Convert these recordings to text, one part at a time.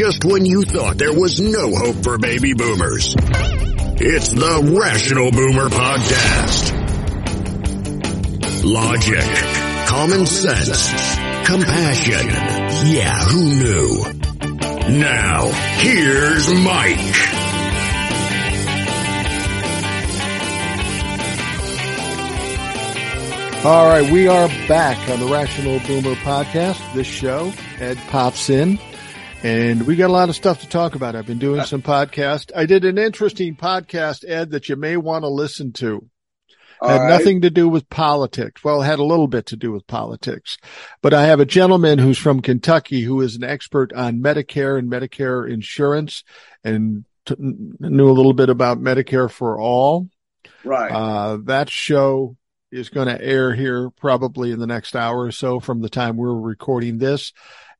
just when you thought there was no hope for baby boomers. It's the Rational Boomer Podcast. Logic, common sense, compassion. Yeah, who knew? Now, here's Mike. All right, we are back on the Rational Boomer podcast. This show, Ed pops in, and we got a lot of stuff to talk about. I've been doing some podcast. I did an interesting podcast, Ed, that you may want to listen to. had right. nothing to do with politics. Well, it had a little bit to do with politics, but I have a gentleman who's from Kentucky who is an expert on Medicare and Medicare insurance and t- knew a little bit about Medicare for all. Right. Uh, that show is going to air here probably in the next hour or so from the time we're recording this.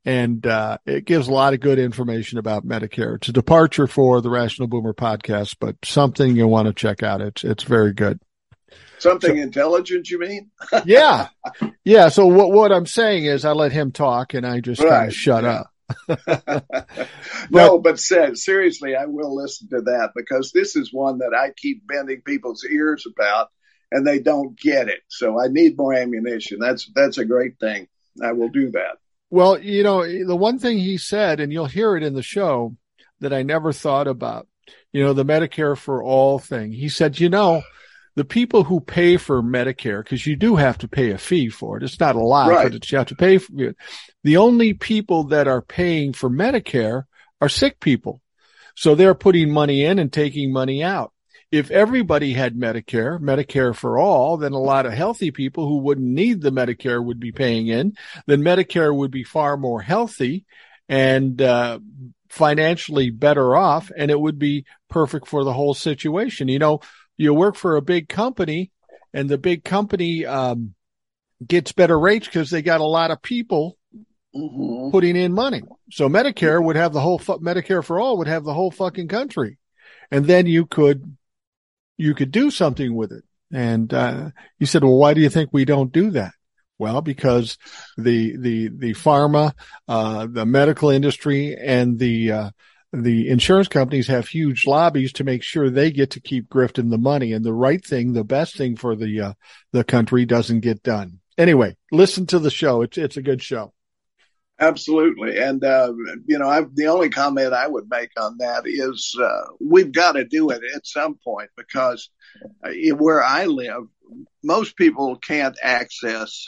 And, uh, it gives a lot of good information about Medicare. It's a departure for the Rational Boomer podcast, but something you want to check out. It's, it's very good. Something intelligent, you mean? Yeah. Yeah. So what, what I'm saying is I let him talk and I just kind of shut Yeah. up. no, but said, seriously, I will listen to that because this is one that I keep bending people's ears about and they don't get it. So I need more ammunition. That's, that's a great thing. I will do that. Well, you know, the one thing he said, and you'll hear it in the show that I never thought about, you know, the Medicare for all thing. He said, you know, the people who pay for Medicare, because you do have to pay a fee for it. It's not a lot, Right. but it's, you have to pay for it. The only people that are paying for Medicare are sick people. So they're putting money in and taking money out. If everybody had Medicare, Medicare for all, then a lot of healthy people who wouldn't need the Medicare would be paying in. Then Medicare would be far more healthy and uh, financially better off, and it would be perfect for the whole situation. You know, you work for a big company, and the big company um, gets better rates because they got a lot of people hmm putting in money. So Medicare would have the whole fu- Medicare for all would have the whole fucking country, and then you could you could do something with it. And uh, you said, well, why do you think we don't do that? Well, because the the the pharma, uh, the medical industry, and the uh, the insurance companies have huge lobbies to make sure they get to keep grifting the money, and the right thing, the best thing for the uh, the country doesn't get done. Anyway, listen to the show. It's it's a good show. Absolutely. And, uh, you know, I, the only comment I would make on that is, uh, we've got to do it at some point because uh, where I live, most people can't access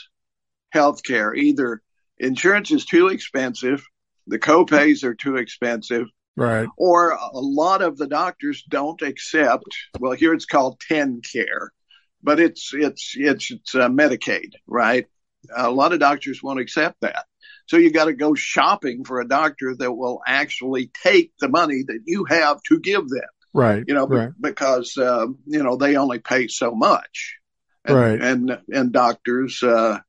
health care. Either insurance is too expensive, the copays are too expensive, Right. or a lot of the doctors don't accept, well, here it's called TennCare, but it's, it's, it's, it's uh, Medicaid, right? A lot of doctors won't accept that. So you got to go shopping for a doctor that will actually take the money that you have to give them, Right. you know, right. because, uh, you know, they only pay so much. And, Right. And, and doctors, uh,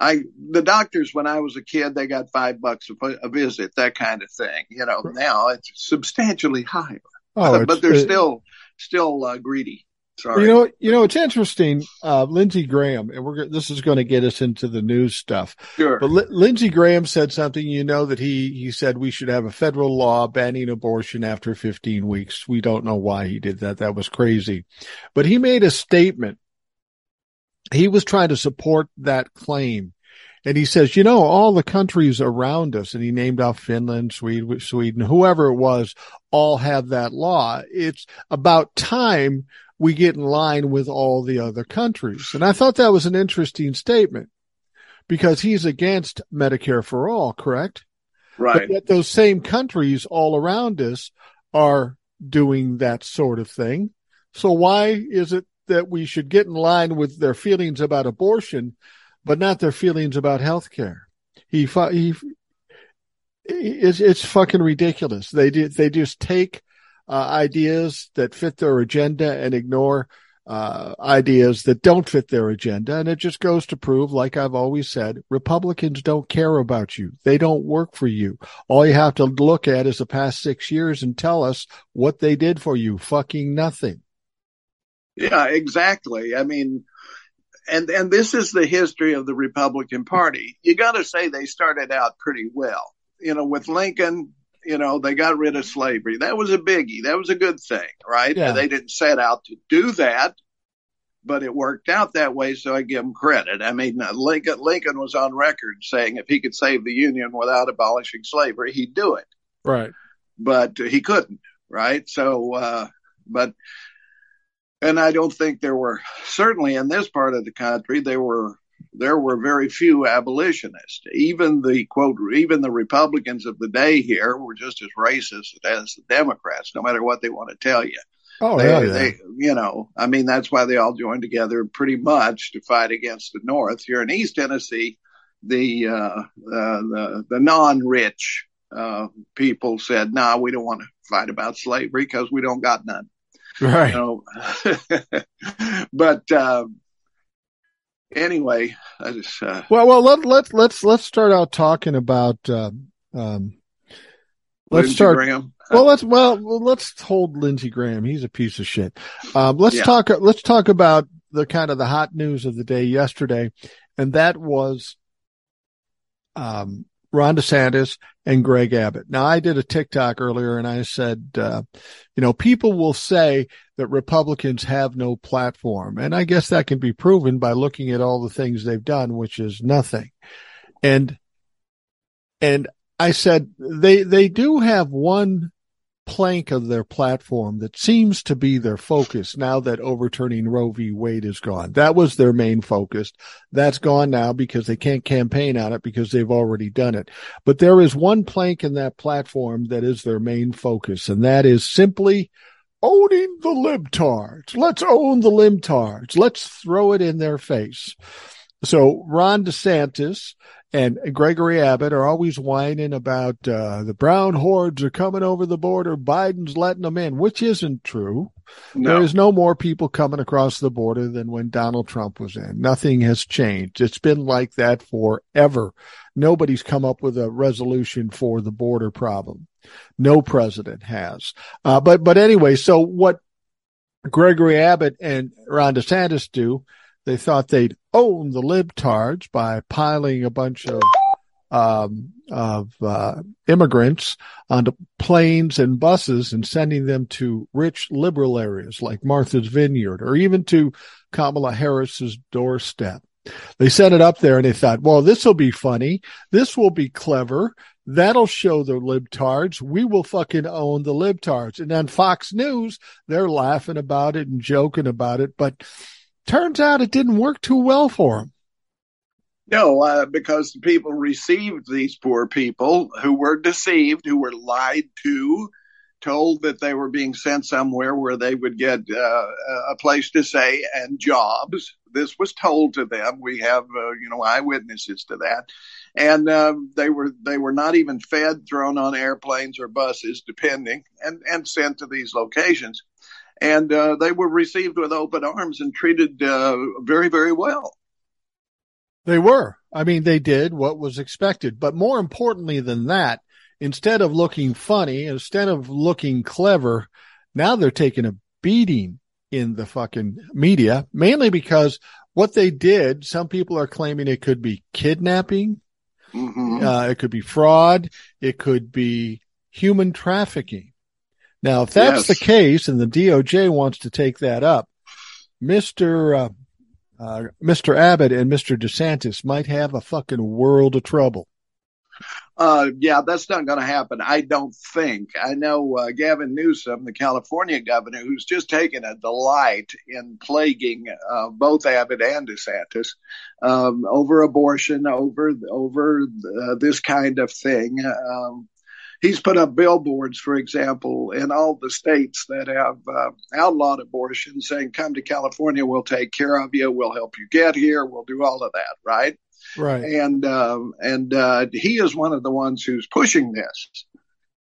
I, the doctors when I was a kid, they got five bucks a, a visit, that kind of thing. You know, now it's substantially higher, Oh, it's- but they're it- still, still, uh, greedy. Sorry. You know, you know, it's interesting. Uh, Lindsey Graham, and we're this is going to get us into the news stuff. sure. But Li- Lindsey Graham said something. You know that he he said we should have a federal law banning abortion after 15 weeks. We don't know why he did that. That was crazy. But he made a statement. He was trying to support that claim. And he says, you know, all the countries around us, and he named off Finland, Sweden, Sweden, whoever it was, all have that law. It's about time we get in line with all the other countries. And I thought that was an interesting statement because he's against Medicare for all, correct? right. But yet those same countries all around us are doing that sort of thing. So why is it that we should get in line with their feelings about abortion, but not their feelings about health care? He, he, it's, it's fucking ridiculous. They do, they just take uh, ideas that fit their agenda and ignore uh, ideas that don't fit their agenda. And it just goes to prove, like I've always said, Republicans don't care about you. They don't work for you. All you have to look at is the past six years and tell us what they did for you. Fucking nothing. Yeah, exactly. I mean, and and this is the history of the Republican Party. You got to say they started out pretty well. you know, with Lincoln, you know, they got rid of slavery. That was a biggie. That was a good thing, right? Yeah. They didn't set out to do that, but it worked out that way. So I give them credit. I mean, uh, Lincoln, Lincoln was on record saying if he could save the Union without abolishing slavery, he'd do it, Right. but he couldn't, right? So, uh, but, and I don't think there were certainly in this part of the country, there were there were very few abolitionists. Even the quote, even the Republicans of the day here were just as racist as the Democrats, no matter what they want to tell you. Oh, they, yeah, they, you know, I mean, that's why they all joined together pretty much to fight against the North. Here in East Tennessee, the uh, uh, the, the non-rich uh, people said, "Nah, we don't want to fight about slavery because we don't got none." right. You know, but um, anyway, I just uh, Well, well, let let let's let's start out talking about. Um, um, let's Lindsey start. Graham. Well, let's well well, let's hold Lindsey Graham. He's a piece of shit. Um, let's Yeah. talk. Let's talk about the kind of the hot news of the day yesterday, and that was um, Ron DeSantis and Greg Abbott. Now, I did a TikTok earlier, and I said, uh, you know, people will say that Republicans have no platform, and I guess that can be proven by looking at all the things they've done, which is nothing. And and I said they they do have one plank of their platform that seems to be their focus now that overturning Roe v. Wade is gone. That was their main focus. That's gone now because they can't campaign on it because they've already done it. But there is one plank in that platform that is their main focus, and that is simply owning the libtards. Let's own the libtards. Let's throw it in their face. So Ron DeSantis and Gregory Abbott are always whining about uh, the brown hordes are coming over the border. Biden's letting them in, which isn't true. No, There's no more people coming across the border than when Donald Trump was in. Nothing has changed. It's been like that forever. Nobody's come up with a resolution for the border problem. No president has. Uh, but, but anyway, so what Gregory Abbott and Ron DeSantis do, they thought they'd own the libtards by piling a bunch of um, of uh, immigrants onto planes and buses and sending them to rich liberal areas like Martha's Vineyard or even to Kamala Harris's doorstep. They set it up there and they thought, well, this will be funny. This will be clever. That'll show the libtards. We will fucking own the libtards. And then Fox News, they're laughing about it and joking about it, but turns out it didn't work too well for them. no, uh, because the people received these poor people who were deceived, who were lied to, told that they were being sent somewhere where they would get uh, a place to stay and jobs. This was told to them. We have, uh, you know, eyewitnesses to that, and uh, they were they were not even fed, thrown on airplanes or buses, depending, and and sent to these locations, and uh, they were received with open arms and treated uh, very very well. They were. I mean, they did what was expected. But more importantly than that, instead of looking funny, instead of looking clever, now they're taking a beating in the fucking media, mainly because what they did, some people are claiming it could be kidnapping, Mhm. uh, it could be fraud, it could be human trafficking. Now, if that's Yes. the case and the DOJ wants to take that up, Mr. Uh, uh, Mr. Abbott and Mr. DeSantis might have a fucking world of trouble. Uh, yeah, that's not going to happen. I don't think. I know uh, Gavin Newsom, the California governor, who's just taken a delight in plaguing uh, both Abbott and DeSantis um, over abortion, over over uh, this kind of thing. Um, he's put up billboards, for example, in all the states that have uh, outlawed abortion, saying, "Come to California, we'll take care of you, we'll help you get here, we'll do all of that." Right? Right. and um, and uh, he is one of the ones who's pushing this.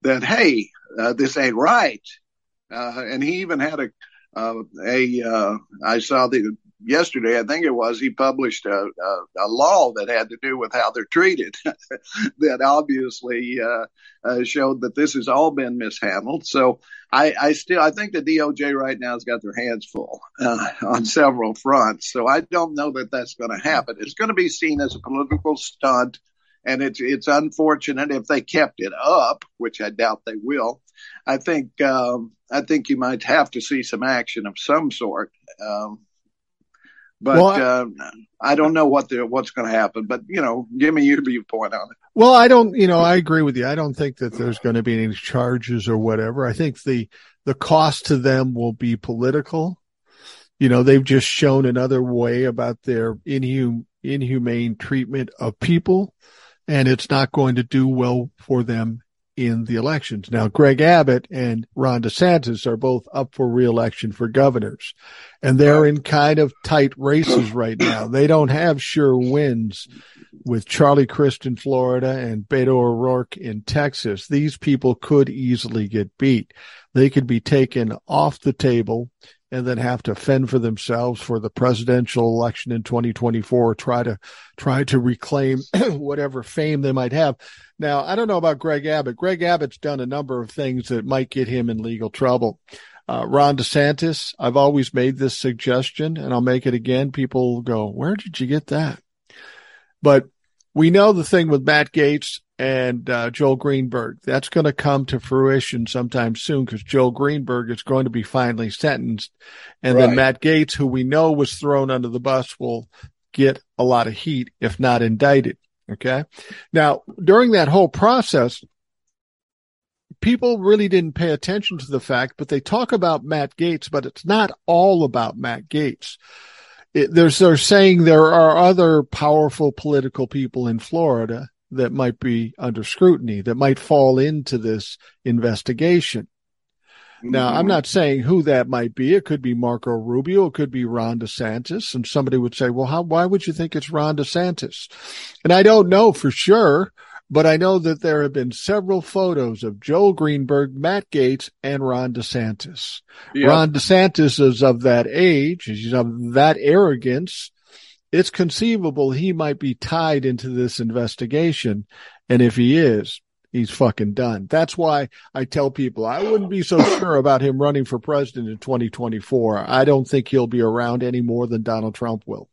That hey, uh, this ain't right. Uh, and he even had a uh, a uh, I saw the yesterday. I think it was he published a, a, a law that had to do with how they're treated. that obviously uh, uh, showed that this has all been mishandled. So I, I still I think the DOJ right now has got their hands full uh, on several fronts. So I don't know that that's going to happen. It's going to be seen as a political stunt And it's it's unfortunate if they kept it up, which I doubt they will. I think um, I think you might have to see some action of some sort. Um, but well, I, uh, I, don't know what the what's going to happen. But you know, give me your viewpoint on it. Well, I don't. You know, I agree with you. I don't think that there's going to be any charges or whatever. I think the the cost to them will be political. You know, they've just shown another way about their inhum, inhumane treatment of people, and it's not going to do well for them in the elections. Now, Greg Abbott and Ron DeSantis are both up for reelection for governors, and they're in kind of tight races right now. They don't have sure wins with Charlie Crist in Florida and Beto O'Rourke in Texas. These people could easily get beat. They could be taken off the table and then have to fend for themselves for the presidential election in 2024, try to, try to reclaim whatever fame they might have. Now, I don't know about Greg Abbott. Greg Abbott's done a number of things that might get him in legal trouble. Uh, Ron DeSantis, I've always made this suggestion and I'll make it again. People go, where did you get that? But we know the thing with Matt Gaetz and uh, Joel Greenberg. That's going to come to fruition sometime soon because Joel Greenberg is going to be finally sentenced. And right. then Matt Gaetz, who we know was thrown under the bus, will get a lot of heat, if not indicted. Okay. Now, during that whole process, people really didn't pay attention to the fact, but they talk about Matt Gaetz, but it's not all about Matt Gaetz. It, there's, they're saying there are other powerful political people in Florida that might be under scrutiny, that might fall into this investigation. Now, I'm mm-hmm. not saying who that might be. It could be Marco Rubio. It could be Ron DeSantis. And somebody would say, well, how, why would you think it's Ron DeSantis? And I don't know for sure, but I know that there have been several photos of Joel Greenberg, Matt Gaetz, and Ron DeSantis. Yep. Ron DeSantis is of that age. He's of that arrogance it's conceivable he might be tied into this investigation. And if he is, he's fucking done. That's why I tell people I wouldn't be so sure about him running for president in 2024. I don't think he'll be around any more than Donald Trump will.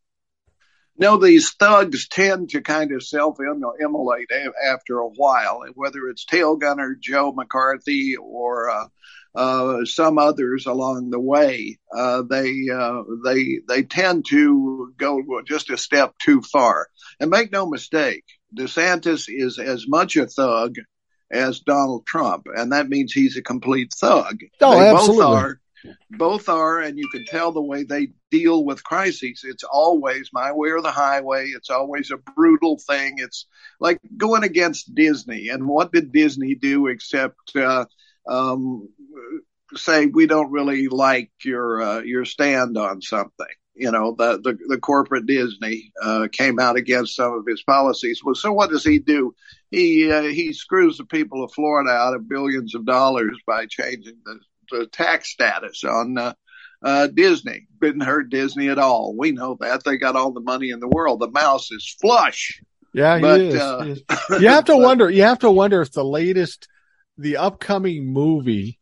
No, these thugs tend to kind of self-immolate after a while, whether it's tail gunner Joe McCarthy or uh, uh, some others along the way, uh, they uh, they they tend to go just a step too far. And make no mistake, DeSantis is as much a thug as Donald Trump, and that means he's a complete thug. Oh, they absolutely. Both are, both are, and you can tell the way they deal with crises. It's always my way or the highway. It's always a brutal thing. It's like going against Disney. And what did Disney do except uh, um, say we don't really like your uh, your stand on something. You know, the the, the corporate Disney uh, came out against some of his policies. Well, so what does he do? He uh, he screws the people of Florida out of billions of dollars by changing the, the tax status on uh, uh, Disney. Didn't hurt Disney at all. We know that they got all the money in the world. The mouse is flush. Yeah, but, is. Uh, You have to but, wonder. You have to wonder if the latest, the upcoming movie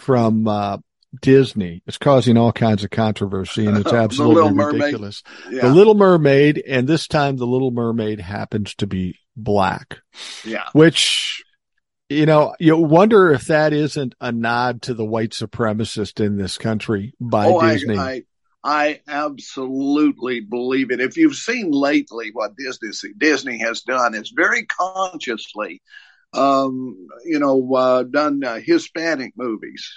from uh, Disney. It's causing all kinds of controversy and it's absolutely the ridiculous. Yeah. The Little Mermaid, and this time the Little Mermaid happens to be black. Yeah. Which, you know, you wonder if that isn't a nod to the white supremacist in this country by oh, Disney. I, I, I absolutely believe it. If you've seen lately what Disney Disney has done, it's very consciously um, you know, uh, done uh, Hispanic movies.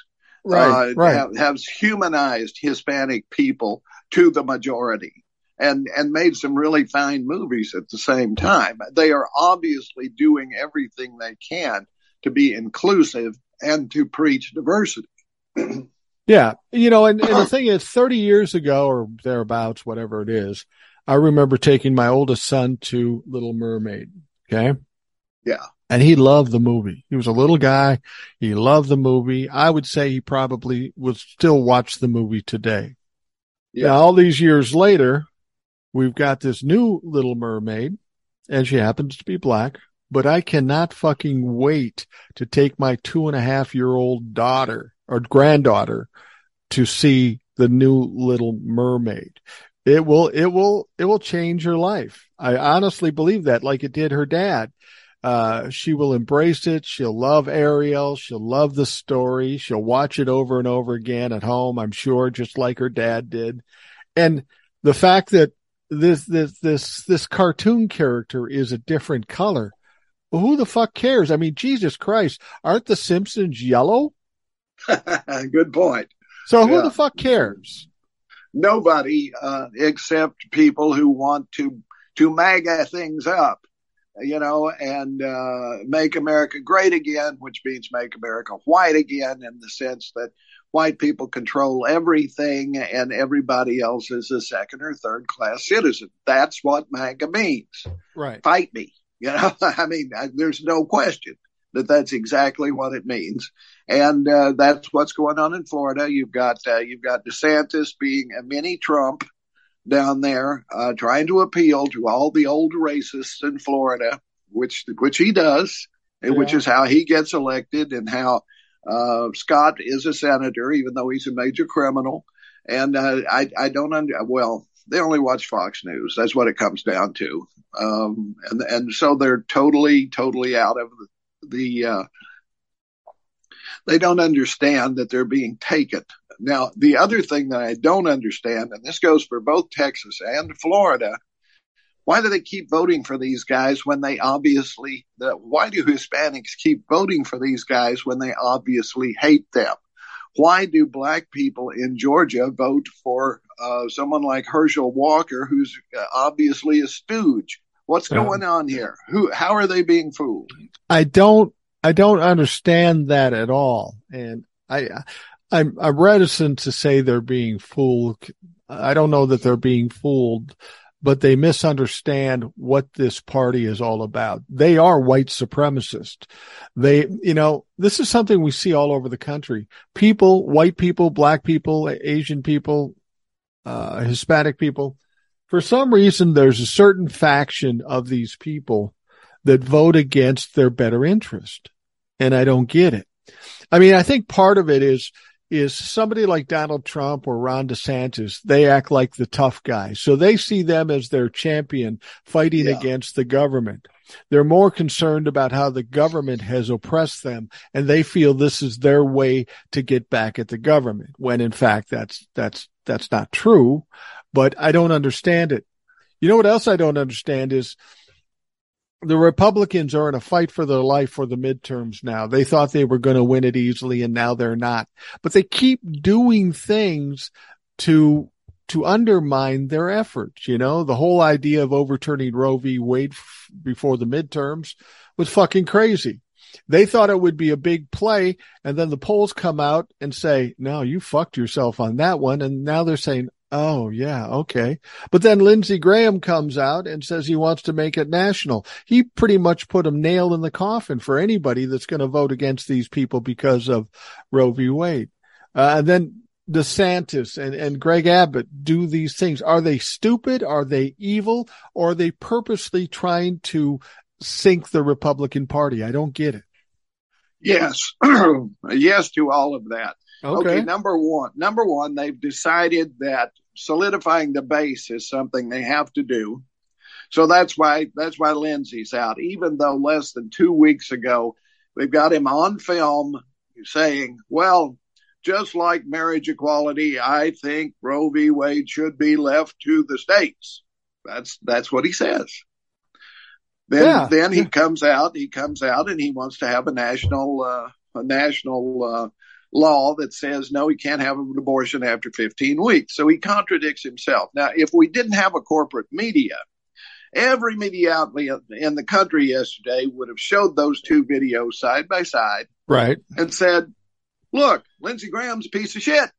Right, uh, right. Have, has humanized Hispanic people to the majority and, and made some really fine movies at the same time. They are obviously doing everything they can to be inclusive and to preach diversity. yeah. You know, and, and the thing is 30 years ago or thereabouts, whatever it is, I remember taking my oldest son to Little Mermaid. Okay. Yeah and he loved the movie. He was a little guy. He loved the movie. I would say he probably would still watch the movie today. Yeah. Now, all these years later, we've got this new Little Mermaid, and she happens to be black. But I cannot fucking wait to take my two and a half year old daughter or granddaughter to see the new Little Mermaid. It will, it will, it will change her life. I honestly believe that, like it did her dad. Uh, she will embrace it. She'll love Ariel. She'll love the story. She'll watch it over and over again at home, I'm sure, just like her dad did. And the fact that this, this, this, this cartoon character is a different color. Who the fuck cares? I mean, Jesus Christ, aren't the Simpsons yellow? Good point. So who yeah. the fuck cares? Nobody, uh, except people who want to, to MAGA things up you know, and uh, make America great again, which means make America white again in the sense that white people control everything and everybody else is a second or third class citizen. That's what MAGA means. Right. Fight me. You know, I mean, there's no question that that's exactly what it means. And uh, that's what's going on in Florida. You've got uh, you've got DeSantis being a mini Trump down there uh, trying to appeal to all the old racists in Florida, which which he does, yeah. which is how he gets elected and how uh, Scott is a senator, even though he's a major criminal. And uh, I I don't under well they only watch Fox News. That's what it comes down to. Um, and and so they're totally totally out of the, the uh, they don't understand that they're being taken now, the other thing that I don't understand, and this goes for both Texas and Florida, why do they keep voting for these guys when they obviously, the, why do Hispanics keep voting for these guys when they obviously hate them? Why do black people in Georgia vote for uh, someone like Herschel Walker, who's uh, obviously a stooge? What's going on here? Who, how are they being fooled? I don't, I don't understand that at all. And I, I'm, I'm reticent to say they're being fooled. I don't know that they're being fooled, but they misunderstand what this party is all about. They are white supremacists. They, you know, this is something we see all over the country. People, white people, black people, Asian people, uh, Hispanic people. For some reason, there's a certain faction of these people that vote against their better interest. And I don't get it. I mean, I think part of it is is somebody like Donald Trump or Ron DeSantis, they act like the tough guy. So they see them as their champion fighting yeah. against the government. They're more concerned about how the government has oppressed them and they feel this is their way to get back at the government when in fact that's, that's, that's not true. But I don't understand it. You know what else I don't understand is the Republicans are in a fight for their life for the midterms now. They thought they were going to win it easily and now they're not. But they keep doing things to to undermine their efforts, you know? The whole idea of overturning Roe v. Wade f- before the midterms was fucking crazy. They thought it would be a big play and then the polls come out and say, "No, you fucked yourself on that one." And now they're saying, Oh, yeah. Okay. But then Lindsey Graham comes out and says he wants to make it national. He pretty much put a nail in the coffin for anybody that's going to vote against these people because of Roe v. Wade. Uh, and then DeSantis and, and Greg Abbott do these things. Are they stupid? Are they evil? Or are they purposely trying to sink the Republican Party? I don't get it. Yes. yes to all of that. Okay. okay. Number one, number one, they've decided that solidifying the base is something they have to do. So that's why that's why Lindsey's out. Even though less than two weeks ago, we've got him on film saying, "Well, just like marriage equality, I think Roe v. Wade should be left to the states." That's that's what he says. Then yeah. then he comes out. He comes out and he wants to have a national uh, a national uh, law that says no, he can't have an abortion after 15 weeks. So he contradicts himself. Now, if we didn't have a corporate media, every media outlet in the country yesterday would have showed those two videos side by side. Right. And said, look, Lindsey Graham's a piece of shit.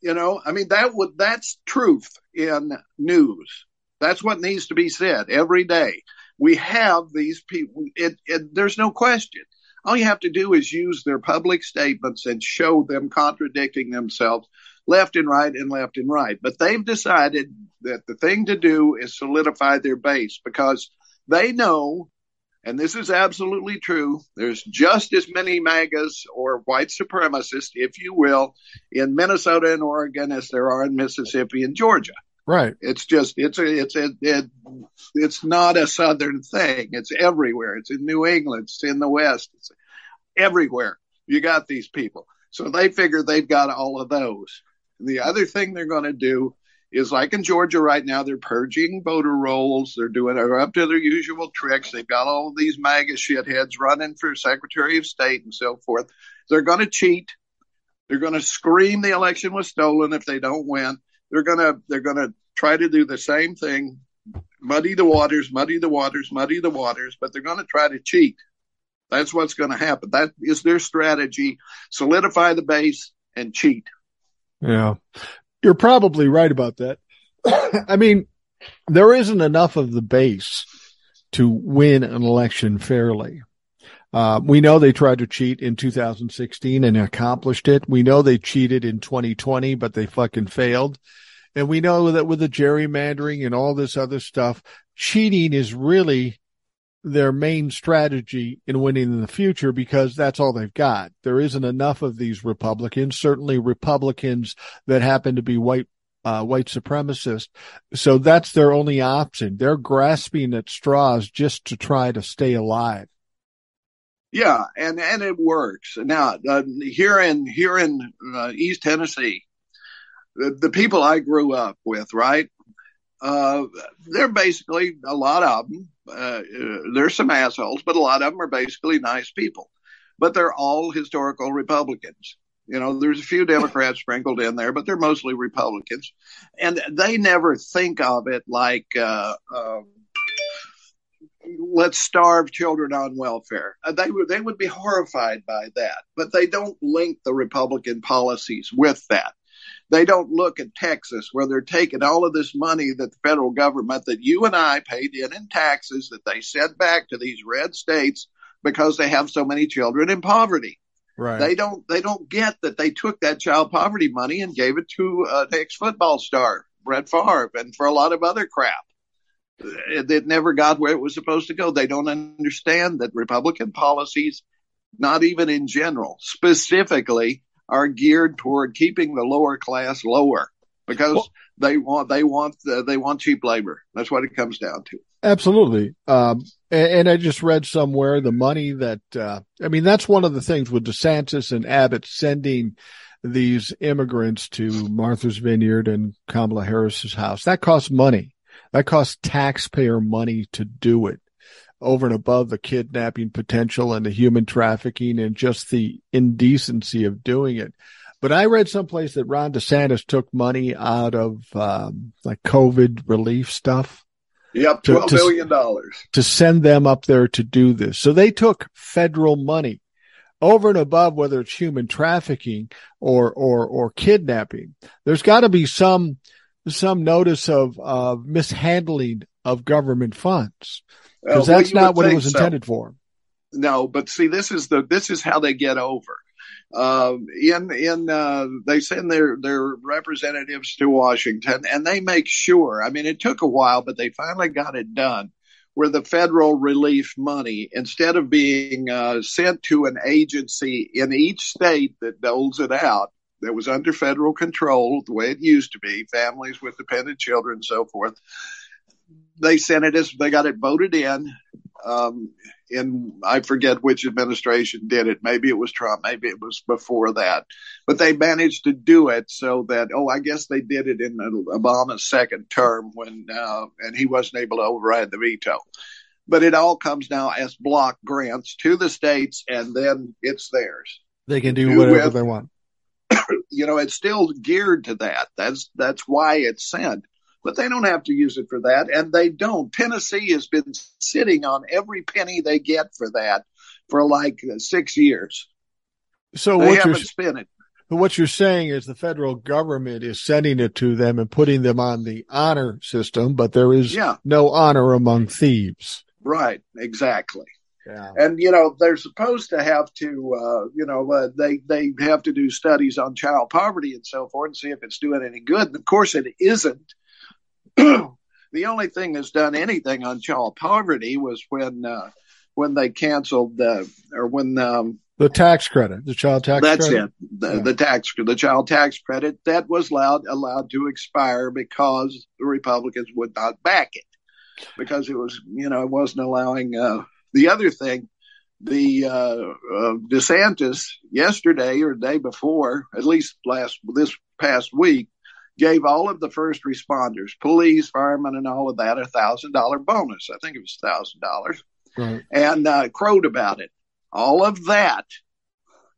You know, I mean, that would, that's truth in news. That's what needs to be said every day. We have these people. It, it, there's no question all you have to do is use their public statements and show them contradicting themselves left and right and left and right. But they've decided that the thing to do is solidify their base because they know, and this is absolutely true, there's just as many MAGAs or white supremacists, if you will, in Minnesota and Oregon as there are in Mississippi and Georgia. Right. It's just it's a it's a it, it's not a southern thing. It's everywhere. It's in New England. It's in the West. It's everywhere. You got these people. So they figure they've got all of those. The other thing they're going to do is like in Georgia right now, they're purging voter rolls. They're doing they're up to their usual tricks. They've got all these MAGA shitheads running for Secretary of State and so forth. They're going to cheat. They're going to scream the election was stolen if they don't win. They're going to they're going to try to do the same thing, muddy the waters, muddy the waters, muddy the waters, but they're going to try to cheat. That's what's going to happen. That is their strategy. Solidify the base and cheat. Yeah. You're probably right about that. I mean, there isn't enough of the base to win an election fairly. Uh, we know they tried to cheat in 2016 and accomplished it. We know they cheated in 2020, but they fucking failed. And we know that with the gerrymandering and all this other stuff, cheating is really their main strategy in winning in the future because that's all they've got. There isn't enough of these Republicans, certainly Republicans that happen to be white uh, white supremacists. So that's their only option. They're grasping at straws just to try to stay alive. Yeah, and and it works. Now uh, here in here in uh, East Tennessee, the, the people I grew up with, right? Uh, they're basically a lot of them. Uh, there's some assholes, but a lot of them are basically nice people. But they're all historical Republicans. You know, there's a few Democrats sprinkled in there, but they're mostly Republicans, and they never think of it like uh, uh, let's starve children on welfare. Uh, they would they would be horrified by that, but they don't link the Republican policies with that. They don't look at Texas where they're taking all of this money that the federal government that you and I paid in in taxes that they sent back to these red states because they have so many children in poverty. Right. They don't they don't get that they took that child poverty money and gave it to uh, an ex football star, Brett Favre, and for a lot of other crap. It, it never got where it was supposed to go. They don't understand that Republican policies, not even in general, specifically are geared toward keeping the lower class lower because well, they want they want uh, they want cheap labor. That's what it comes down to. Absolutely. Um, and, and, I just read somewhere the money that uh, I mean that's one of the things with DeSantis and Abbott sending these immigrants to Martha's Vineyard and Kamala Harris's house. That costs money. That costs taxpayer money to do it over and above the kidnapping potential and the human trafficking and just the indecency of doing it. But I read someplace that Ron DeSantis took money out of um, like COVID relief stuff. Yep, twelve to, billion dollars to send them up there to do this. So they took federal money over and above whether it's human trafficking or or or kidnapping. There's got to be some some notice of of mishandling of government funds because that's not what it was so. intended for. No, but see, this is the this is how they get over. Uh, in in uh, they send their their representatives to Washington, and they make sure. I mean, it took a while, but they finally got it done. Where the federal relief money, instead of being uh, sent to an agency in each state that doles it out, that was under federal control, the way it used to be, families with dependent children and so forth, they sent it as they got it voted in. Um, in I forget which administration did it. Maybe it was Trump. Maybe it was before that. But they managed to do it so that oh, I guess they did it in Obama's second term when uh, and he wasn't able to override the veto. But it all comes now as block grants to the states, and then it's theirs. They can do, do whatever with, they want. You know, it's still geared to that. That's that's why it's sent but they don't have to use it for that, and they don't. Tennessee has been sitting on every penny they get for that for like six years. So they what haven't spent it. What you're saying is the federal government is sending it to them and putting them on the honor system, but there is yeah. no honor among thieves. Right, exactly. Yeah. And you know they're supposed to have to, uh, you know, uh, they they have to do studies on child poverty and so forth and see if it's doing any good. And of course, it isn't the only thing that's done anything on child poverty was when uh, when they canceled uh, or when um, The tax credit, the child tax That's credit. it. The, Yeah. the tax, the child tax credit that was allowed allowed to expire because the Republicans would not back it because it was, you know, it wasn't allowing. Uh, the other thing, the uh, uh, DeSantis yesterday or the day before, at least last this past week, gave all of the first responders, police, firemen, and all of that a thousand dollar bonus. I think it was thousand dollars Right. and uh, crowed about it. All of that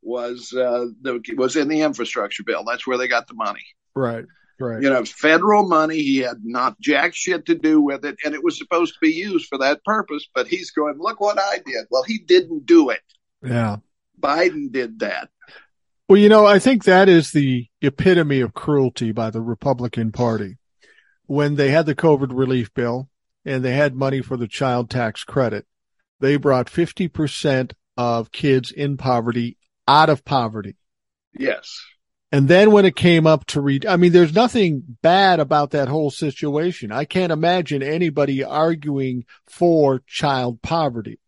was uh, the, was in the infrastructure bill. That's where they got the money. Right. Right. You know, federal money. He had not jack shit to do with it, and it was supposed to be used for that purpose. But he's going, look what I did. Well, he didn't do it. Yeah. Biden did that. Well, you know, I think that is the epitome of cruelty by the Republican Party. When they had the COVID relief bill and they had money for the child tax credit, they brought 50% of kids in poverty out of poverty. Yes. And then when it came up to read, I mean, there's nothing bad about that whole situation. I can't imagine anybody arguing for child poverty.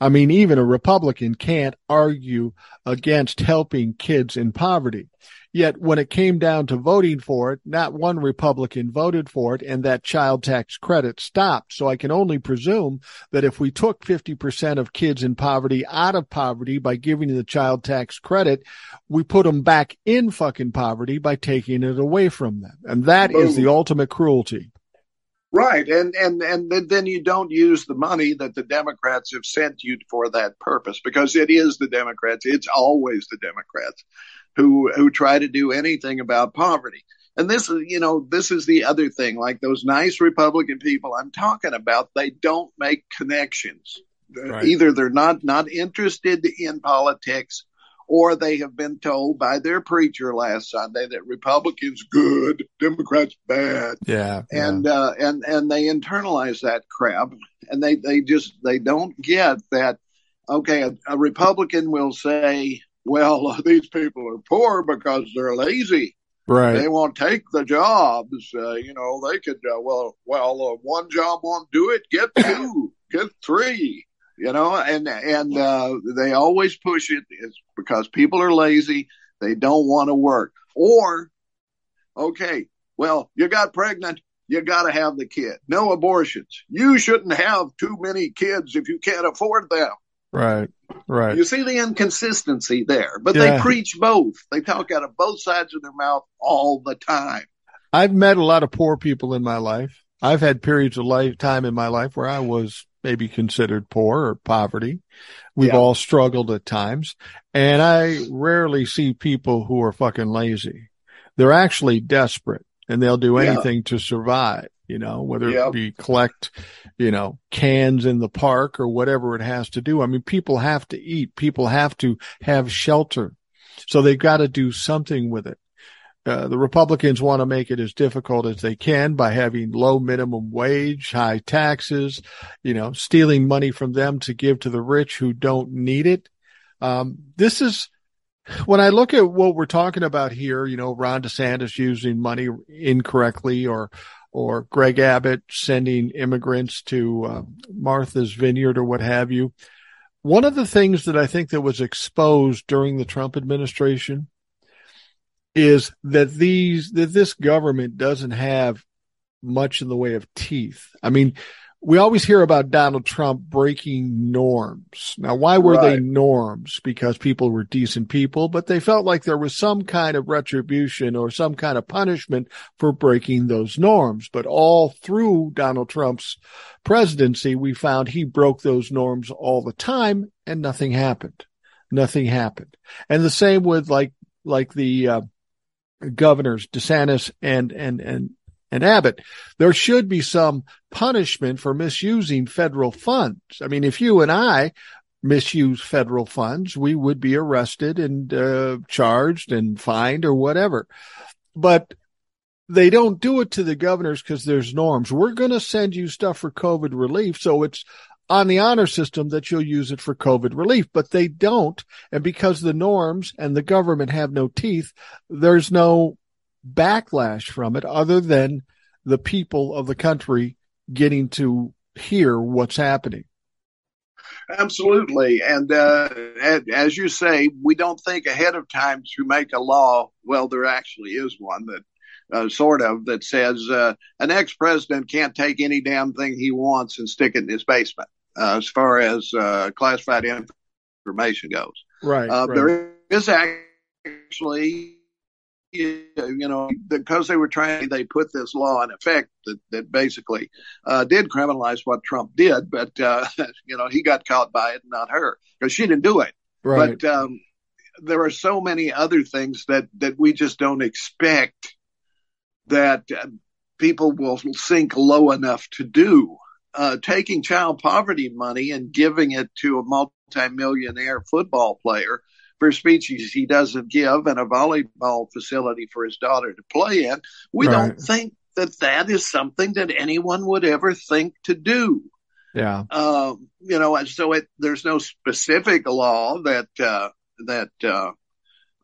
I mean, even a Republican can't argue against helping kids in poverty. Yet when it came down to voting for it, not one Republican voted for it and that child tax credit stopped. So I can only presume that if we took 50% of kids in poverty out of poverty by giving the child tax credit, we put them back in fucking poverty by taking it away from them. And that is Boom. the ultimate cruelty. Right, and and and then- you don't use the money that the Democrats have sent you for that purpose because it is the Democrats. It's always the Democrats who who try to do anything about poverty. And this is, you know, this is the other thing. Like those nice Republican people I'm talking about, they don't make connections. Right. Either they're not not interested in politics, or they have been told by their preacher last Sunday that Republicans good, Democrats bad Yeah. and uh, and and they internalize that crap, and they they just they don't get that. Okay, a, a Republican will say, "Well, these people are poor because they're lazy. right. They won't take the jobs. Uh, you know, they could. Uh, well, well, uh, one job won't do it. Get two, get three. You know, and and uh, they always push it. It's because people are lazy. They don't want to work. Or, okay, well, you got pregnant. You got to have the kid. No abortions. You shouldn't have too many kids if you can't afford them. Right. Right. You see the inconsistency there, but Yeah. they preach both. They talk out of both sides of their mouth all the time. I've met a lot of poor people in my life. I've had periods of life time in my life where I was maybe considered poor or poverty. We've Yeah. all struggled at times and I rarely see people who are fucking lazy. They're actually desperate and they'll do Yeah. anything to survive, you know, whether Yep. it be collect, you know, cans in the park or whatever it has to do. I mean, people have to eat. People have to have shelter. So they've got to do something with it. Uh, the Republicans want to make it as difficult as they can by having low minimum wage, high taxes, you know, stealing money from them to give to the rich who don't need it. Um, this is when I look at what we're talking about here, you know, Ron DeSantis using money incorrectly or, or Greg Abbott sending immigrants to uh, Martha's Vineyard or what have you. One of the things that I think that was exposed during the Trump administration is that these that this government doesn't have much in the way of teeth. I mean, we always hear about Donald Trump breaking norms. Now, why were they norms? Because people were decent people, but they felt like there was some kind of retribution or some kind of punishment for breaking those norms. But all through Donald Trump's presidency, we found he broke those norms all the time and nothing happened. Nothing happened. And the same with like, like the, uh, governors, DeSantis and, and, and, and Abbott. There should be some punishment for misusing federal funds. I mean, if you and I misuse federal funds, we would be arrested and uh, charged and fined or whatever. But they don't do it to the governors because there's norms. We're going to send you stuff for COVID relief. So it's on the honor system that you'll use it for COVID relief, but they don't. And because the norms and the government have no teeth, there's no backlash from it other than the people of the country getting to hear what's happening. Absolutely. And uh, as you say, we don't think ahead of time to make a law. Well, there actually is one that uh, sort of that says uh, an ex president can't take any damn thing he wants and stick it in his basement uh, as far as uh, classified information goes. Right, uh, right. There is actually you know, because they were trying, they put this law in effect that, that basically uh, did criminalize what Trump did, but, uh, you know, he got caught by it, not her, because she didn't do it. Right. But um, there are so many other things that, that we just don't expect that people will sink low enough to do. Uh, taking child poverty money and giving it to a multimillionaire football player for speeches he doesn't give and a volleyball facility for his daughter to play in. We right. don't think that that is something that anyone would ever think to do. Yeah. Um, you know, and so it, there's no specific law that, uh, that, uh,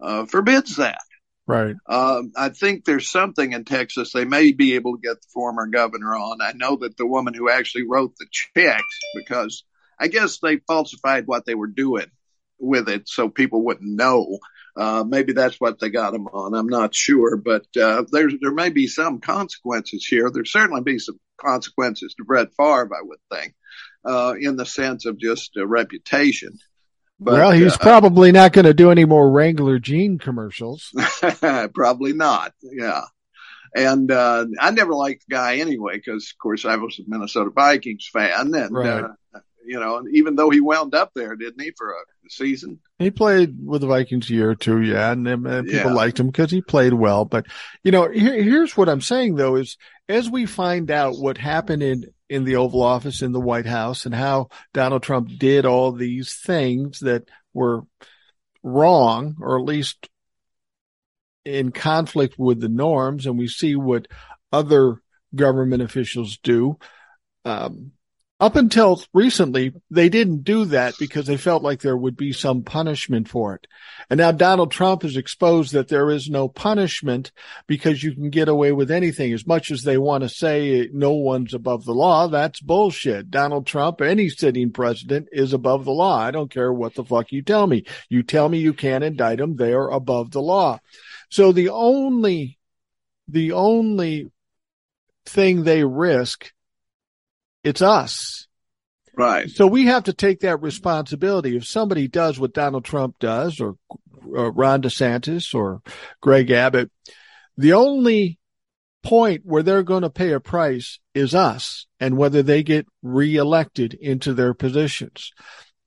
uh, forbids that. Right. Um, I think there's something in Texas they may be able to get the former governor on. I know that the woman who actually wrote the checks, because I guess they falsified what they were doing with it so people wouldn't know. Uh, maybe that's what they got him on. I'm not sure, but uh, there's there may be some consequences here. There certainly be some consequences to Brett Favre, I would think, uh, in the sense of just a reputation. But, well, he's uh, probably not going to do any more Wrangler jean commercials. probably not. Yeah. And uh, I never liked the guy anyway, because of course I was a Minnesota Vikings fan, and right. uh, you know, even though he wound up there, didn't he, for a season? He played with the Vikings a year or two, yeah, and, and people Yeah. liked him because he played well. But you know, here, here's what I'm saying though: is as we find out what happened in in the Oval Office in the White House and how Donald Trump did all these things that were wrong, or at least in conflict with the norms, and we see what other government officials do. Um, up until recently, they didn't do that because they felt like there would be some punishment for it. And now Donald Trump has exposed that there is no punishment because you can get away with anything. As much as they want to say no one's above the law, that's bullshit. Donald Trump, any sitting president, is above the law. I don't care what the fuck you tell me. You tell me you can't indict them, they are above the law. So the only, the only thing they risk it's us. Right. So we have to take that responsibility. If somebody does what Donald Trump does or, or Ron DeSantis or Greg Abbott, the only point where they're going to pay a price is us and whether they get reelected into their positions.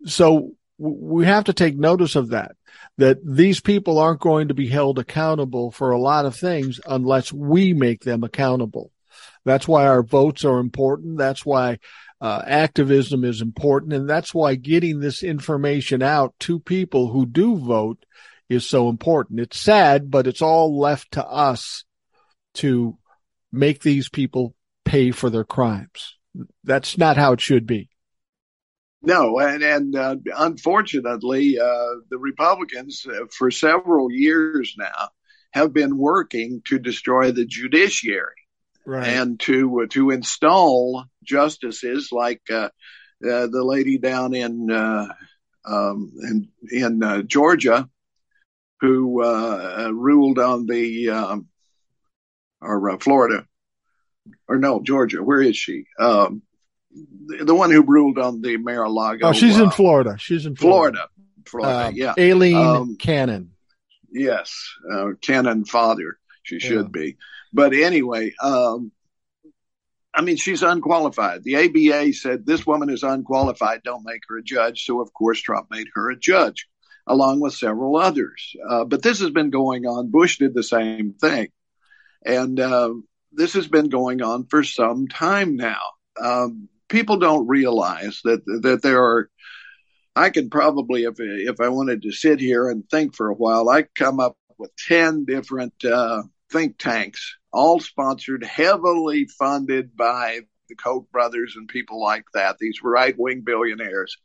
So we have to take notice of that, that these people aren't going to be held accountable for a lot of things unless we make them accountable. That's why our votes are important. That's why uh, activism is important. And that's why getting this information out to people who do vote is so important. It's sad, but it's all left to us to make these people pay for their crimes. That's not how it should be. No, and and uh, unfortunately, uh, the Republicans uh, for several years now have been working to destroy the judiciary Right. and to to install justices like uh, uh, the lady down in uh, um, in, in uh, Georgia who uh, ruled on the um, or uh, Florida or no Georgia where is she um, the, the one who ruled on the Mar-a-Lago oh, she's in Florida. She's in Florida. Florida Florida Um, yeah Aileen Um, Cannon. Yes, uh, canon father. She should Yeah. be. But anyway, um, I mean, she's unqualified. The ABA said this woman is unqualified. Don't make her a judge. So, of course, Trump made her a judge, along with several others. Uh, but this has been going on. Bush did the same thing. And uh, this has been going on for some time now. Um, people don't realize that that there are I could probably, if if I wanted to sit here and think for a while, I come up with ten different uh, think tanks, all sponsored, heavily funded by the Koch brothers and people like that. These right wing billionaires,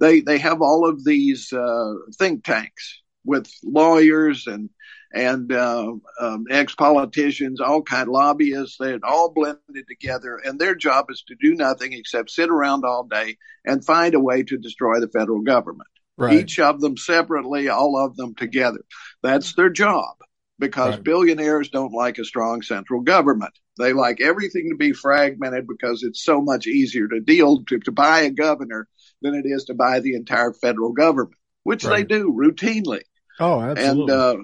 they they have all of these uh, think tanks with lawyers and and uh, um, ex politicians, all kind of lobbyists. They're all blended together, and their job is to do nothing except sit around all day and find a way to destroy the federal government. Right. Each of them separately, all of them together. That's their job because right. billionaires don't like a strong central government. They like everything to be fragmented because it's so much easier to deal to, to buy a governor than it is to buy the entire federal government, which right. they do routinely. Oh, absolutely. And uh,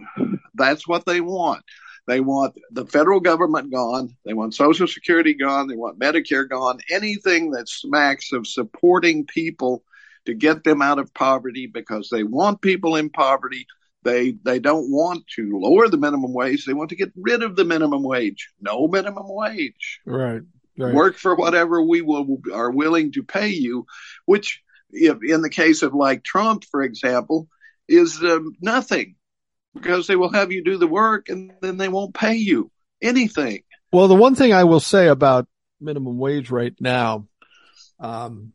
that's what they want. They want the federal government gone. They want Social Security gone. They want Medicare gone. Anything that smacks of supporting people to get them out of poverty because they want people in poverty. They they don't want to lower the minimum wage. They want to get rid of the minimum wage. No minimum wage. Right. right. Work for whatever we will are willing to pay you, which if in the case of like Trump, for example, is um, nothing because they will have you do the work and then they won't pay you anything. Well, the one thing I will say about minimum wage right now, um,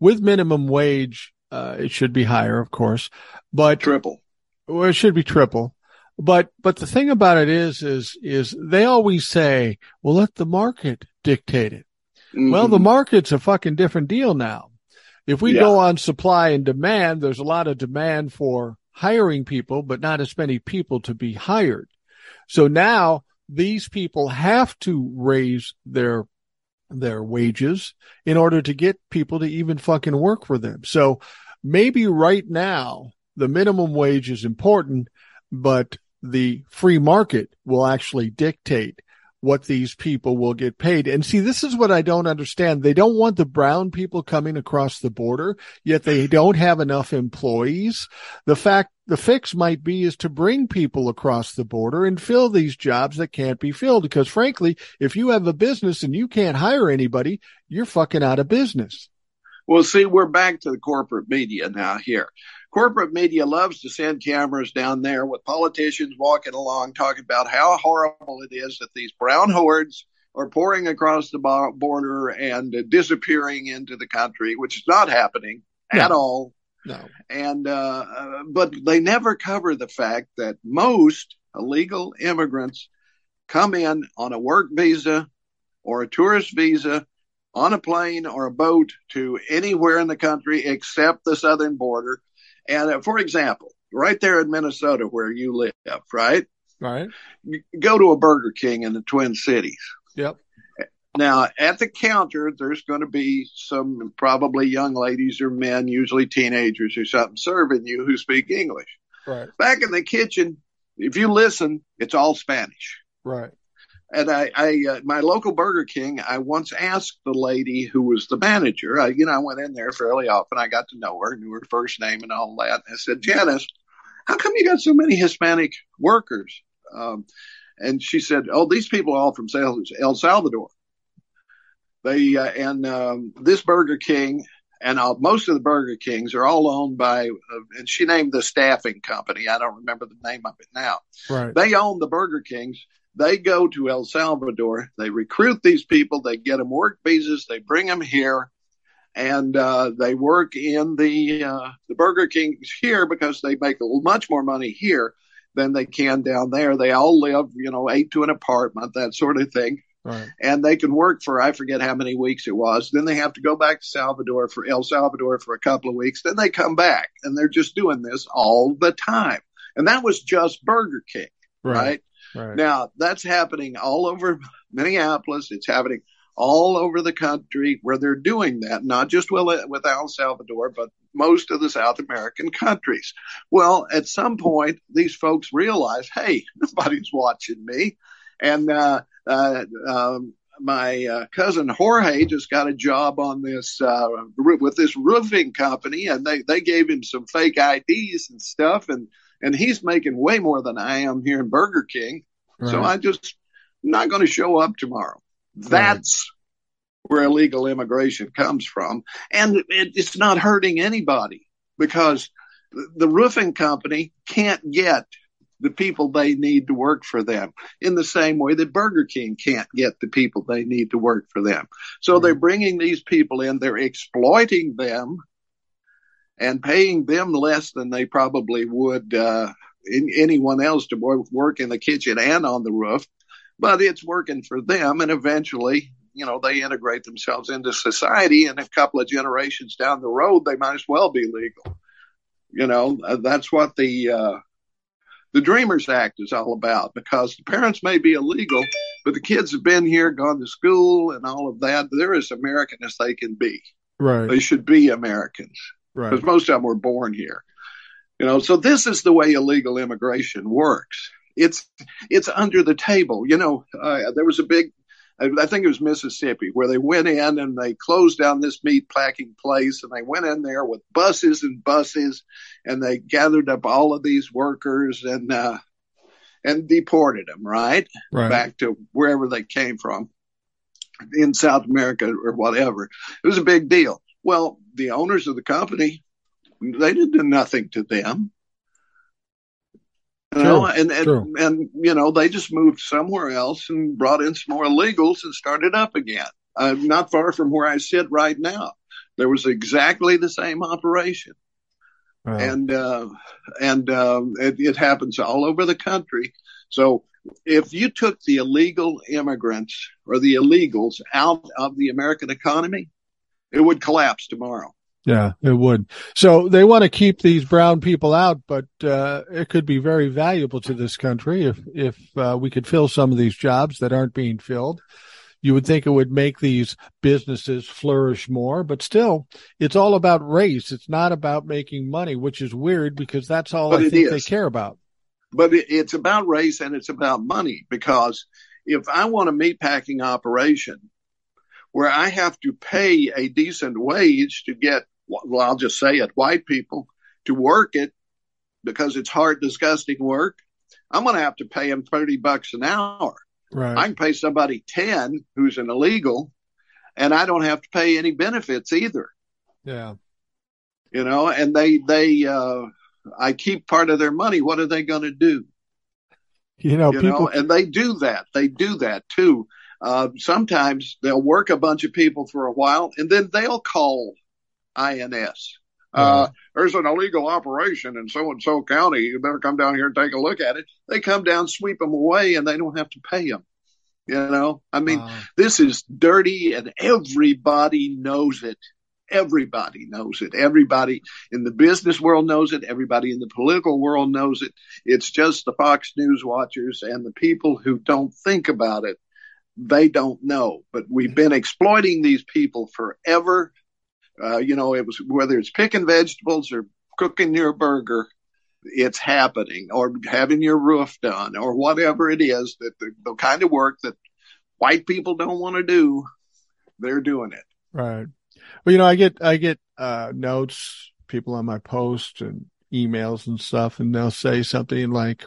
with minimum wage, uh, it should be higher, of course, but triple. Well, it should be triple. But, but the thing about it is, is, is they always say, well, let the market dictate it. Mm-hmm. Well, the market's a fucking different deal now. If we yeah. go on supply and demand, there's a lot of demand for hiring people, but not as many people to be hired. So now these people have to raise their their wages in order to get people to even fucking work for them. So maybe right now the minimum wage is important, but the free market will actually dictate what these people will get paid. And see, this is what I don't understand. They don't want the brown people coming across the border, yet they don't have enough employees. The fact, the fix might be is to bring people across the border and fill these jobs that can't be filled. Because frankly, if you have a business and you can't hire anybody, you're fucking out of business. Well, see, we're back to the corporate media now here corporate media loves to send cameras down there with politicians walking along talking about how horrible it is that these brown hordes are pouring across the border and uh, disappearing into the country, which is not happening no. at all. No. And, uh, uh, but they never cover the fact that most illegal immigrants come in on a work visa or a tourist visa on a plane or a boat to anywhere in the country except the southern border and uh, for example, right there in Minnesota where you live, right? Right. go to a Burger King in the Twin Cities. Yep. Now, at the counter, there's going to be some probably young ladies or men, usually teenagers or something, serving you who speak English. Right. Back in the kitchen, if you listen, it's all Spanish. Right and I, I uh, my local Burger King, I once asked the lady who was the manager. I, you know, I went in there fairly often. I got to know her, knew her first name and all that. And I said, Janice, how come you got so many Hispanic workers? Um, and she said, Oh, these people are all from El Salvador. They uh, and um, this Burger King and uh, most of the Burger Kings are all owned by, uh, and she named the staffing company. I don't remember the name of it now. Right. They own the Burger Kings they go to El Salvador, they recruit these people, they get them work visas, they bring them here, and uh, they work in the uh, the Burger Kings here because they make much more money here than they can down there. They all live, you know, eight to an apartment, that sort of thing. Right. And they can work for I forget how many weeks it was. Then they have to go back to Salvador for El Salvador for a couple of weeks. Then they come back, and they're just doing this all the time. And that was just Burger King, right? right? Right. Now that's happening all over Minneapolis. It's happening all over the country where they're doing that, not just with with El Salvador, but most of the South American countries. Well, at some point, these folks realize, hey, nobody's watching me. And, uh, uh, um, my uh, cousin Jorge just got a job on this uh, with this roofing company, and they they gave him some fake IDs and stuff, and and he's making way more than I am here in Burger King. Right. So I just I'm not going to show up tomorrow. That's right. where illegal immigration comes from, and it, it's not hurting anybody because the roofing company can't get the people they need to work for them in the same way that Burger King can't get the people they need to work for them. So right. they're bringing these people in, they're exploiting them and paying them less than they probably would uh, in, anyone else to work in the kitchen and on the roof. But it's working for them, and eventually, you know, they integrate themselves into society. And a couple of generations down the road, they might as well be legal. You know, uh, that's what the uh, the Dreamers Act is all about because the parents may be illegal, but the kids have been here, gone to school, and all of that. They're as American as they can be. Right. They should be Americans. Right. Because most of them were born here. You know, so this is the way illegal immigration works. It's it's under the table. You know, uh, there was a big I think it was Mississippi, where they went in and they closed down this meat packing place and they went in there with buses and buses and they gathered up all of these workers and, uh, and deported them, right? Right. Back to wherever they came from in South America or whatever. It was a big deal. Well, the owners of the company, they didn't do nothing to them. You know, and, and, true. and, you know, they just moved somewhere else and brought in some more illegals and started up again. Uh, not far from where I sit right now. There was exactly the same operation. Wow. And, uh, and, um, it, it happens all over the country. So if you took the illegal immigrants or the illegals out of the American economy, it would collapse tomorrow. Yeah, it would. So they want to keep these brown people out, but uh, it could be very valuable to this country if if uh, we could fill some of these jobs that aren't being filled. You would think it would make these businesses flourish more, but still, it's all about race. It's not about making money, which is weird because that's all But I think is. they care about. but it's about race and it's about money because if I want a meatpacking operation where I have to pay a decent wage to get, well, I'll just say it, white people to work it because it's hard, disgusting work, I'm going to have to pay them 30 bucks an hour. Right. I can pay somebody 10 who's an illegal and I don't have to pay any benefits either yeah. you know, and they, they, uh, I keep part of their money. What are they going to do? You know, you people. know, and they do that. They do that too. Uh, sometimes they'll work a bunch of people for a while and then they'll call INS. Uh, there's an illegal operation in so and so county. You better come down here and take a look at it. They come down, sweep them away, and they don't have to pay them. You know, I mean, Wow. this is dirty and everybody knows it. Everybody knows it. Everybody in the business world knows it. Everybody in the political world knows it. It's just the Fox News watchers and the people who don't think about it. They don't know, but we've been exploiting these people forever. Uh, you know, it was whether it's picking vegetables or cooking your burger, it's happening, or having your roof done, or whatever it is that the, the kind of work that white people don't want to do, they're doing it. Right. Well, you know, I get I get uh notes, people on my post and emails and stuff, and they'll say something like,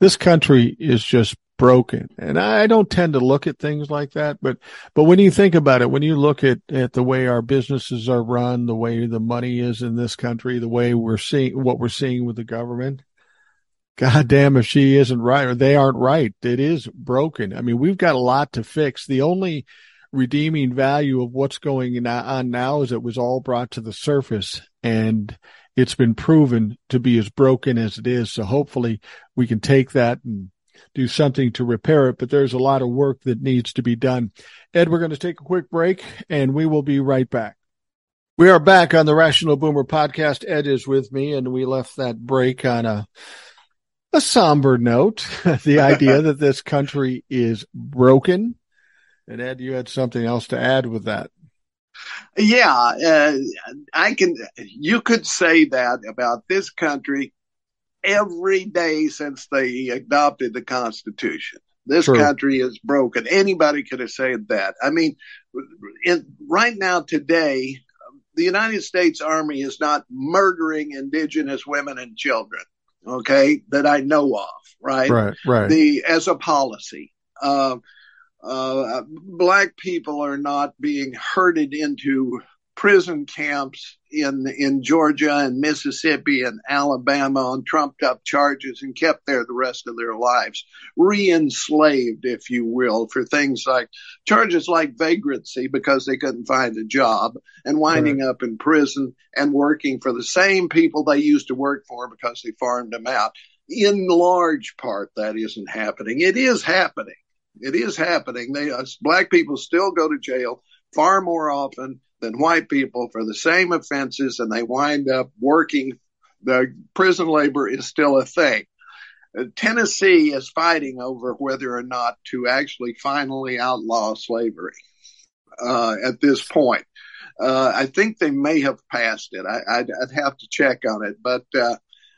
"This country is just broken." And I don't tend to look at things like that, but but when you think about it, when you look at at the way our businesses are run, the way the money is in this country, the way we're seeing what we're seeing with the government. God damn if she isn't right or they aren't right. It is broken. I mean, we've got a lot to fix. The only redeeming value of what's going on now is it was all brought to the surface and it's been proven to be as broken as it is. So hopefully we can take that and do something to repair it. But there's a lot of work that needs to be done. Ed, we're going to take a quick break and we will be right back. We are back on the Rational Boomer podcast. Ed is with me and we left that break on a a somber note, the idea that this country is broken. And Ed, you had something else to add with that. Yeah, uh, I can. You could say that about this country every day since they adopted the Constitution. This True. country is broken. Anybody could have said that. I mean, in, right now today, the United States Army is not murdering indigenous women and children. Okay, that I know of. Right. Right, right. The as a policy. Uh, uh, black people are not being herded into prison camps in in Georgia and Mississippi and Alabama on trumped up charges and kept there the rest of their lives, re-enslaved, if you will, for things like charges like vagrancy because they couldn't find a job and winding right. up in prison and working for the same people they used to work for because they farmed them out. In large part, that isn't happening. It is happening. It is happening. They uh, black people still go to jail far more often than white people for the same offenses, and they wind up working. The prison labor is still a thing. Uh, Tennessee is fighting over whether or not to actually finally outlaw slavery uh, at this point. Uh, I think they may have passed it. I, would have to check on it, but uh,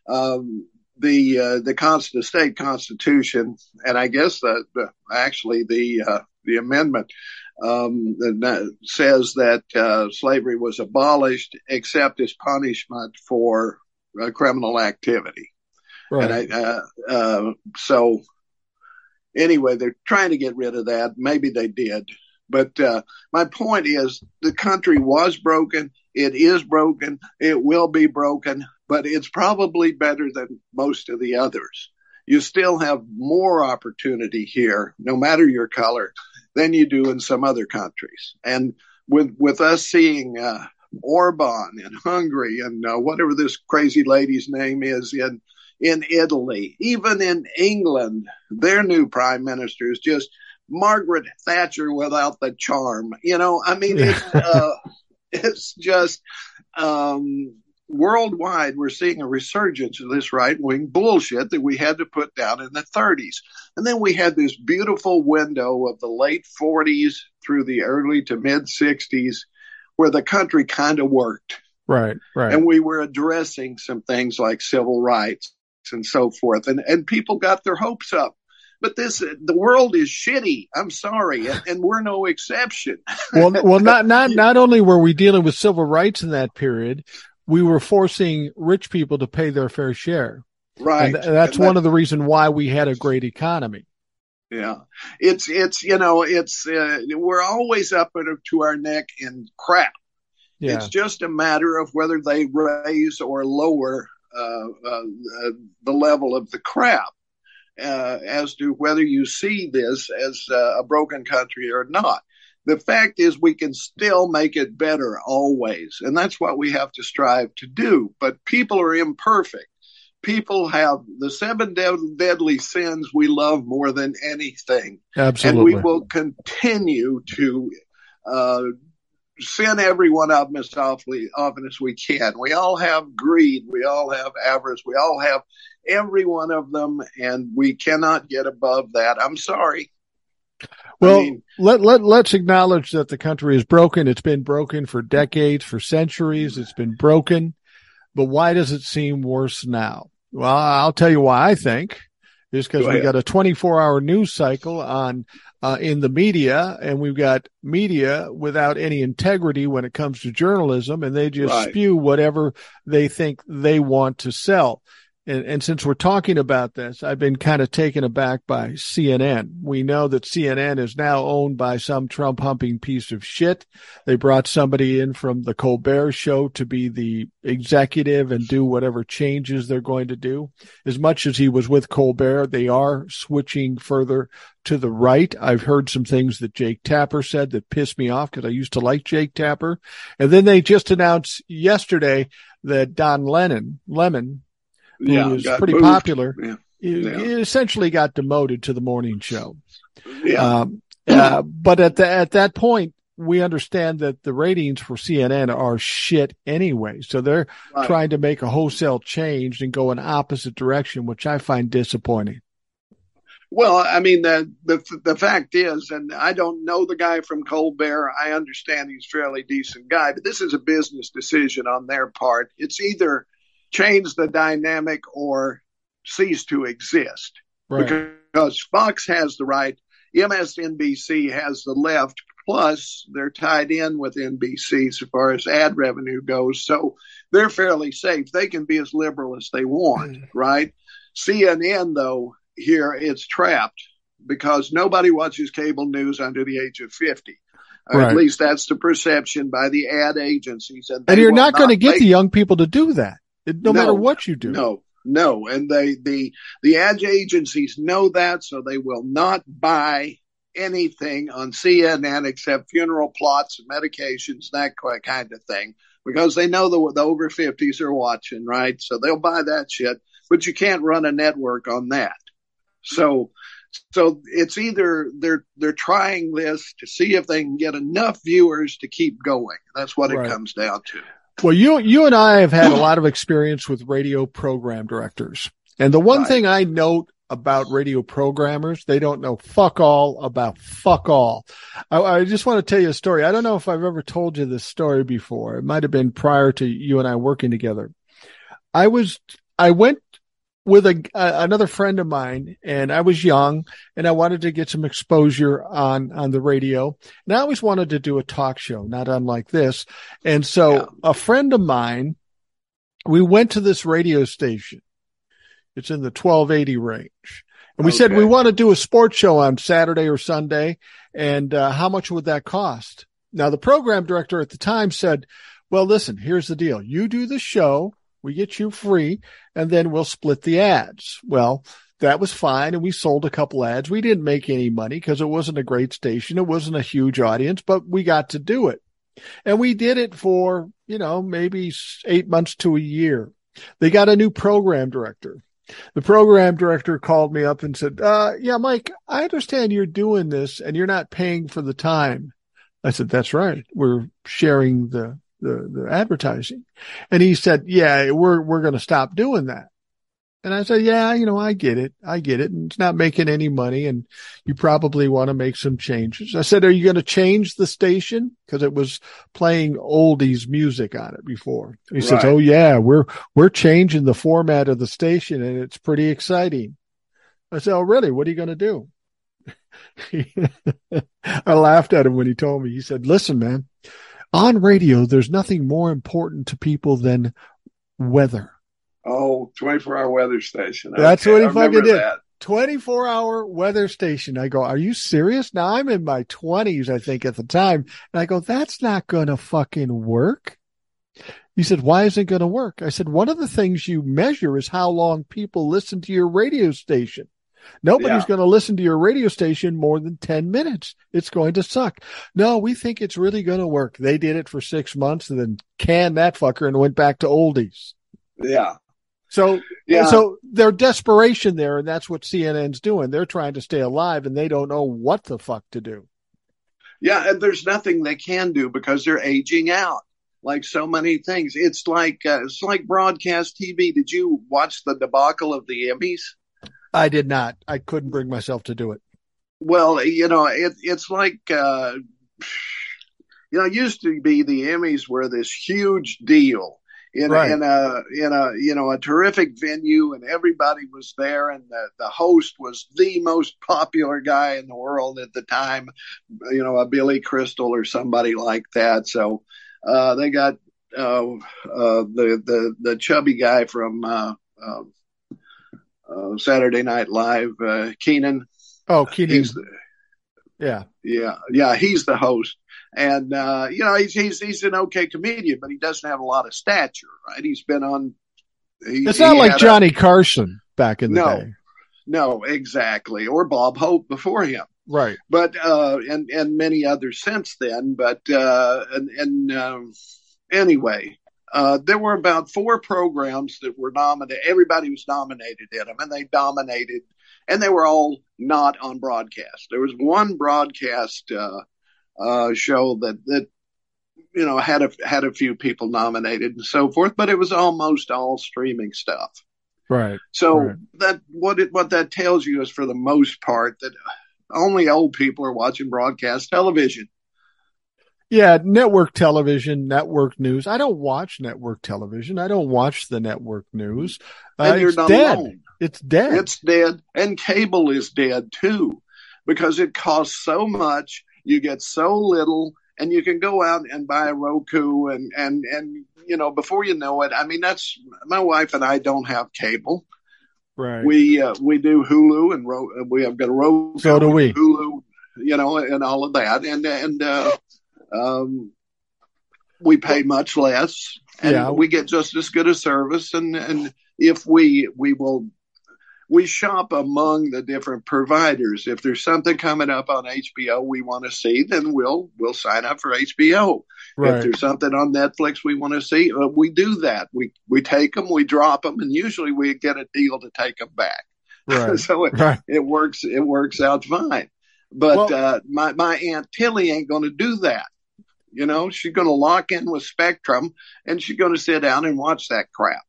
um, the uh, the, const- the state constitution, and I guess the actually the uh, the amendment um, that says that uh, slavery was abolished except as punishment for uh, criminal activity. Right. And I, uh, uh, so anyway, they're trying to get rid of that. Maybe they did. But uh, my point is the country was broken. It is broken. It will be broken, but it's probably better than most of the others. You still have more opportunity here, no matter your color, than you do in some other countries. And with with us seeing uh, Orban in Hungary and uh, whatever this crazy lady's name is in in Italy, even in England, their new prime minister is just Margaret Thatcher without the charm. You know, I mean, it's, uh, it's just um, worldwide, we're seeing a resurgence of this right wing bullshit that we had to put down in the 30s. And then we had this beautiful window of the late 40s through the early to mid 60s where the country kind of worked. Right, right. And we were addressing some things like civil rights and so forth. And, and people got their hopes up. But this, the world is shitty. I'm sorry, and, and we're no exception. well, well, not not not only were we dealing with civil rights in that period, we were forcing rich people to pay their fair share. Right. And that's and one of the reasons why we had a great economy. Yeah. It's, it's, you know, it's, uh, we're always up to our neck in crap. Yeah. It's just a matter of whether they raise or lower uh, uh, the level of the crap uh, as to whether you see this as uh, a broken country or not the fact is we can still make it better always. And that's what we have to strive to do. But people are imperfect. People have the seven deadly sins we love more than anything. Absolutely. And we will continue to uh, sin every one of them as often as we can. We all have greed. We all have avarice. We all have every one of them, and we cannot get above that. I'm sorry. Well, I mean, let, let, let's acknowledge that the country is broken. It's been broken for decades, for centuries. It's been broken. But why does it seem worse now? Well, I'll tell you why I think is because we got a 24 hour news cycle on, uh, in the media and we've got media without any integrity when it comes to journalism and they just right. spew whatever they think they want to sell. And, and, since we're talking about this, I've been kind of taken aback by CNN. We know that CNN is now owned by some Trump humping piece of shit. They brought somebody in from the Colbert show to be the executive and do whatever changes they're going to do. As much as he was with Colbert, they are switching further to the right. I've heard some things that Jake Tapper said that pissed me off because I used to like Jake Tapper. And then they just announced yesterday that Don Lennon, Lemon, who yeah, was pretty moved. popular, yeah. He, yeah. essentially got demoted to the morning show. Yeah. Um, uh, but at the, at that point, we understand that the ratings for CNN are shit anyway. So they're right. trying to make a wholesale change and go in opposite direction, which I find disappointing. Well, I mean, the, the, the fact is, and I don't know the guy from Colbert. I understand he's a fairly decent guy, but this is a business decision on their part. It's either change the dynamic or cease to exist. Right. Because Fox has the right, MSNBC has the left, plus they're tied in with NBC as far as ad revenue goes. So they're fairly safe. They can be as liberal as they want, mm. right? CNN, though, here it's trapped because nobody watches cable news under the age of 50. Right. At least that's the perception by the ad agencies. And, And you're will not going to get make- the young people to do that, no, No, matter what you do. No, no. And they, the, the ad agencies know that, so they will not buy anything on CNN except funeral plots and medications, that kind of thing, because they know the, the over 50s are watching, right? So they'll buy that shit, but you can't run a network on that. So, so it's either they're, they're trying this to see if they can get enough viewers to keep going. That's what Right. it comes down to. Well, you you and I have had a lot of experience with radio program directors. And the one Right. thing I note about radio programmers, they don't know fuck all about fuck all. I, I just want to tell you a story. I don't know if I've ever told you this story before. It might have been prior to you and I working together. I was, I went with a, a another friend of mine and I was young and I wanted to get some exposure on, on the radio. And I always wanted to do a talk show, not unlike this. And so Yeah. a friend of mine, we went to this radio station. It's in the 1280 range. And we said we want to do a sports show on Saturday or Sunday. And uh, how much would that cost? Now, the program director at the time said, well, listen, here's the deal. You do the show. We get you free and then we'll split the ads. Well, that was fine. And we sold a couple ads. We didn't make any money because it wasn't a great station. It wasn't a huge audience, but we got to do it. And we did it for, you know, maybe eight months to a year. They got a new program director. The program director called me up and said, uh, yeah, Mike, I understand you're doing this and you're not paying for the time. I said, that's right. We're sharing the, the, the advertising. And he said, yeah, we're, we're going to stop doing that. And I said, yeah, you know, I get it. I get it. And it's not making any money and you probably want to make some changes. I said, are you going to change the station? Cause it was playing oldies music on it before. He says, oh yeah, we're, we're changing the format of the station and it's pretty exciting. I said, oh really? What are you going to do? I laughed at him when he told me, he said, listen, man, on radio, there's nothing more important to people than weather. Oh, 24 hour weather station. That's what he I fucking did. that. 24 hour weather station. I go, are you serious? Now I'm in my twenties, I think at the time. And I go, that's not going to fucking work. He said, why isn't it going to work? I said, one of the things you measure is how long people listen to your radio station. Nobody's Yeah. going to listen to your radio station more than 10 minutes. It's going to suck. No, we think it's really going to work. They did it for six months and then canned that fucker and went back to oldies. Yeah. So Yeah. so their desperation there, and that's what CNN's doing. They're trying to stay alive, and they don't know what the fuck to do. Yeah, and there's nothing they can do because they're aging out. Like so many things, it's like uh, it's like broadcast TV. Did you watch the debacle of the Emmys? I did not. I couldn't bring myself to do it. Well, you know, it, it's like uh, you know, it used to be the Emmys were this huge deal in Right. in a in a you know a terrific venue, and everybody was there, and the the host was the most popular guy in the world at the time, you know, a Billy Crystal or somebody like that. So uh, they got uh, uh, the the the chubby guy from uh, Saturday Night Live, uh, Kenan. Oh, Kenan. Yeah. yeah, yeah, he's the host, and uh, you know he's he's he's an okay comedian, but he doesn't have a lot of stature, right? He's been on. He, It's not like had a- Johnny Carson back in the No. day. no, exactly, or Bob Hope before him, Right. but uh, and and many others since then. But uh, and and um, anyway, uh, there were about four programs that were nominated. Everybody was nominated in them, and they dominated. And they were all not on broadcast. There was one broadcast uh, uh, show that that you know had a had a few people nominated and so forth, but it was almost all streaming stuff. Right. So Right. that what it what that tells you is for the most part that only old people are watching broadcast television. Yeah. Network television, network news. I don't watch network television. I don't watch the network news. Uh, And you're it's not dead. alone. It's dead. It's dead, and cable is dead too, because it costs so much. You get so little, and you can go out and buy a Roku, and and and you know before you know it. I mean, that's my wife and I don't have cable. right. We uh, we do Hulu, and Ro- we have got a Roku. So do we. Hulu, you know, and all of that, and and uh, um, we pay much less and Yeah. we get just as good a service. And and if we we will we shop among the different providers. If there's something coming up on HBO we want to see then we'll we'll sign up for HBO if there's something on Netflix we want to see uh, we do that. We we take them we drop them and usually we get a deal to take them back. Right. so it, Right. it works it works out fine. But Well- uh, my my aunt Tilly ain't going to do that you know she's going to lock in with Spectrum and she's going to sit down and watch that crap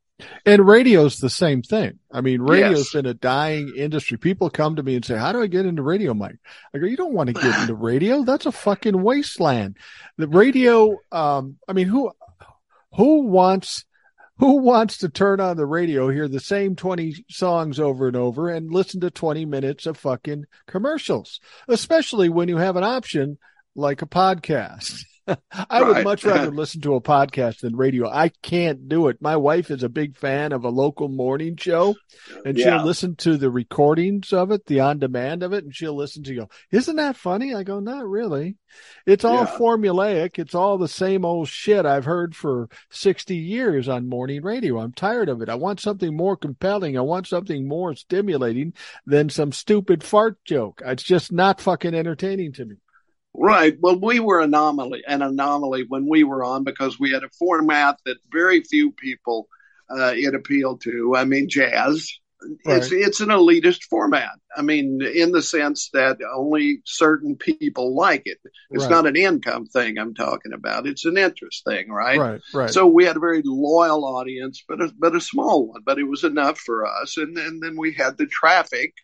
And radio's the same thing. I mean, radio's Yes. been a dying industry. People come to me and say, how do I get into radio, Mike? I go, you don't want to get into radio. That's a fucking wasteland. The radio, um, I mean, who, who wants, who wants to turn on the radio, hear the same 20 songs over and over and listen to 20 minutes of fucking commercials, especially when you have an option like a podcast. I would much rather listen to a podcast than radio. I can't do it. My wife is a big fan of a local morning show and Yeah. she'll listen to the recordings of it, the on demand of it, and she'll listen to go, isn't that funny? I go, not really. It's all Yeah. formulaic. It's all the same old shit I've heard for 60 years on morning radio. I'm tired of it. I want something more compelling. I want something more stimulating than some stupid fart joke. It's just not fucking entertaining to me. Right. Well, we were anomaly an anomaly when we were on because we had a format that very few people uh, it appealed to. I mean, jazz. It's it's an elitist format. I mean, in the sense that only certain people like it. It's Right. not an income thing I'm talking about. It's an interest thing, right? Right, right. So we had a very loyal audience, but a, but a small one. But it was enough for us. And, and then we had the traffic,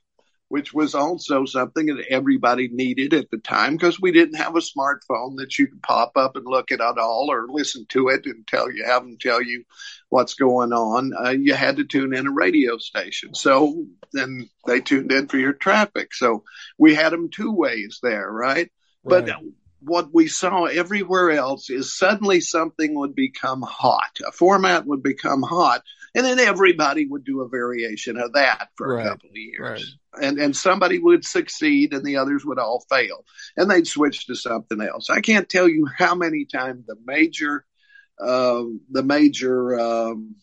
which was also something that everybody needed at the time because we didn't have a smartphone that you could pop up and look at it all or listen to it and tell you have them tell you what's going on. Uh, you had to tune in a radio station. So then they tuned in for your traffic. So we had them two ways there, right? But what we saw everywhere else is suddenly something would become hot. A format would become hot, and then everybody would do a variation of that for Right, a couple of years. And and somebody would succeed and the others would all fail. And they'd switch to something else. I can't tell you how many times the major um, the major um,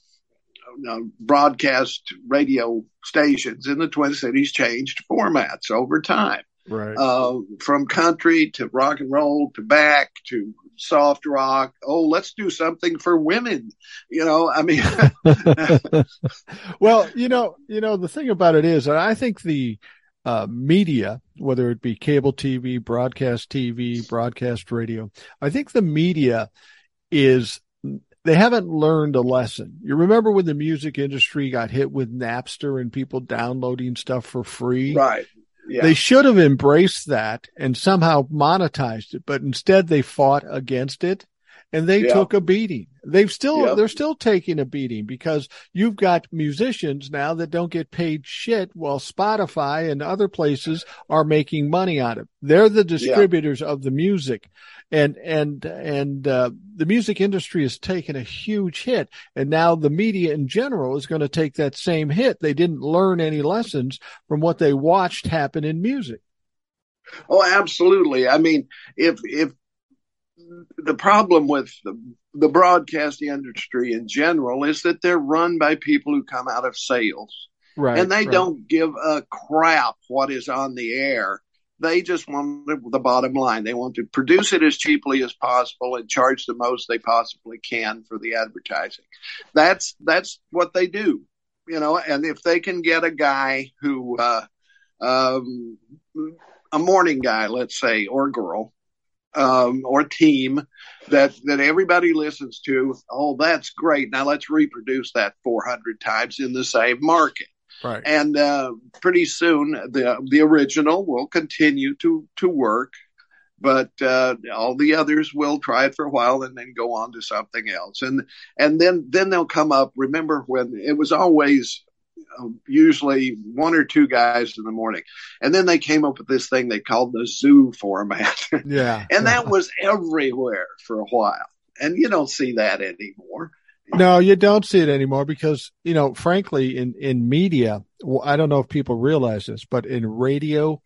uh, broadcast radio stations in the Twin Cities changed formats over time right. uh, from country to rock and roll to back to soft rock. Oh, let's do something for women. You know, I mean, well, you know, you know, the thing about it is, I think the uh, media, whether it be cable TV, broadcast TV, broadcast radio, I think the media is they haven't learned a lesson. You remember when the music industry got hit with Napster and people downloading stuff for free? right. They should have embraced that and somehow monetized it, but instead they fought against it and they Yeah. took a beating. They've still, Yep. they're still taking a beating because you've got musicians now that don't get paid shit while Spotify and other places are making money on it. They're the distributors of the music and, and, and, uh, the music industry has taken a huge hit and now the media in general is going to take that same hit. They didn't learn any lessons from what they watched happen in music. oh, absolutely. I mean, if, if the problem with the, the broadcasting industry in general is that they're run by people who come out of sales. Right. and they right. don't give a crap what is on the air. They just want the- the bottom line. They want to produce it as cheaply as possible and charge the most they possibly can for the advertising. That's that's what they do, you know. And if they can get a guy who, uh, um, a morning guy, let's say, or girl, um, or team that that everybody listens to, oh, that's great. Now let's reproduce that 400 times in the same market Right. and uh, pretty soon the the original will continue to to work but uh, all the others will try it for a while and then go on to something else and and then then they'll come up remember when it was always Um, usually one or two guys in the morning. And then they came up with this thing they called the zoo format. Yeah. and that was everywhere for a while. And you don't see that anymore. No, you don't see it anymore because, you know, frankly, in, in media, well, I don't know if people realize this, but in radio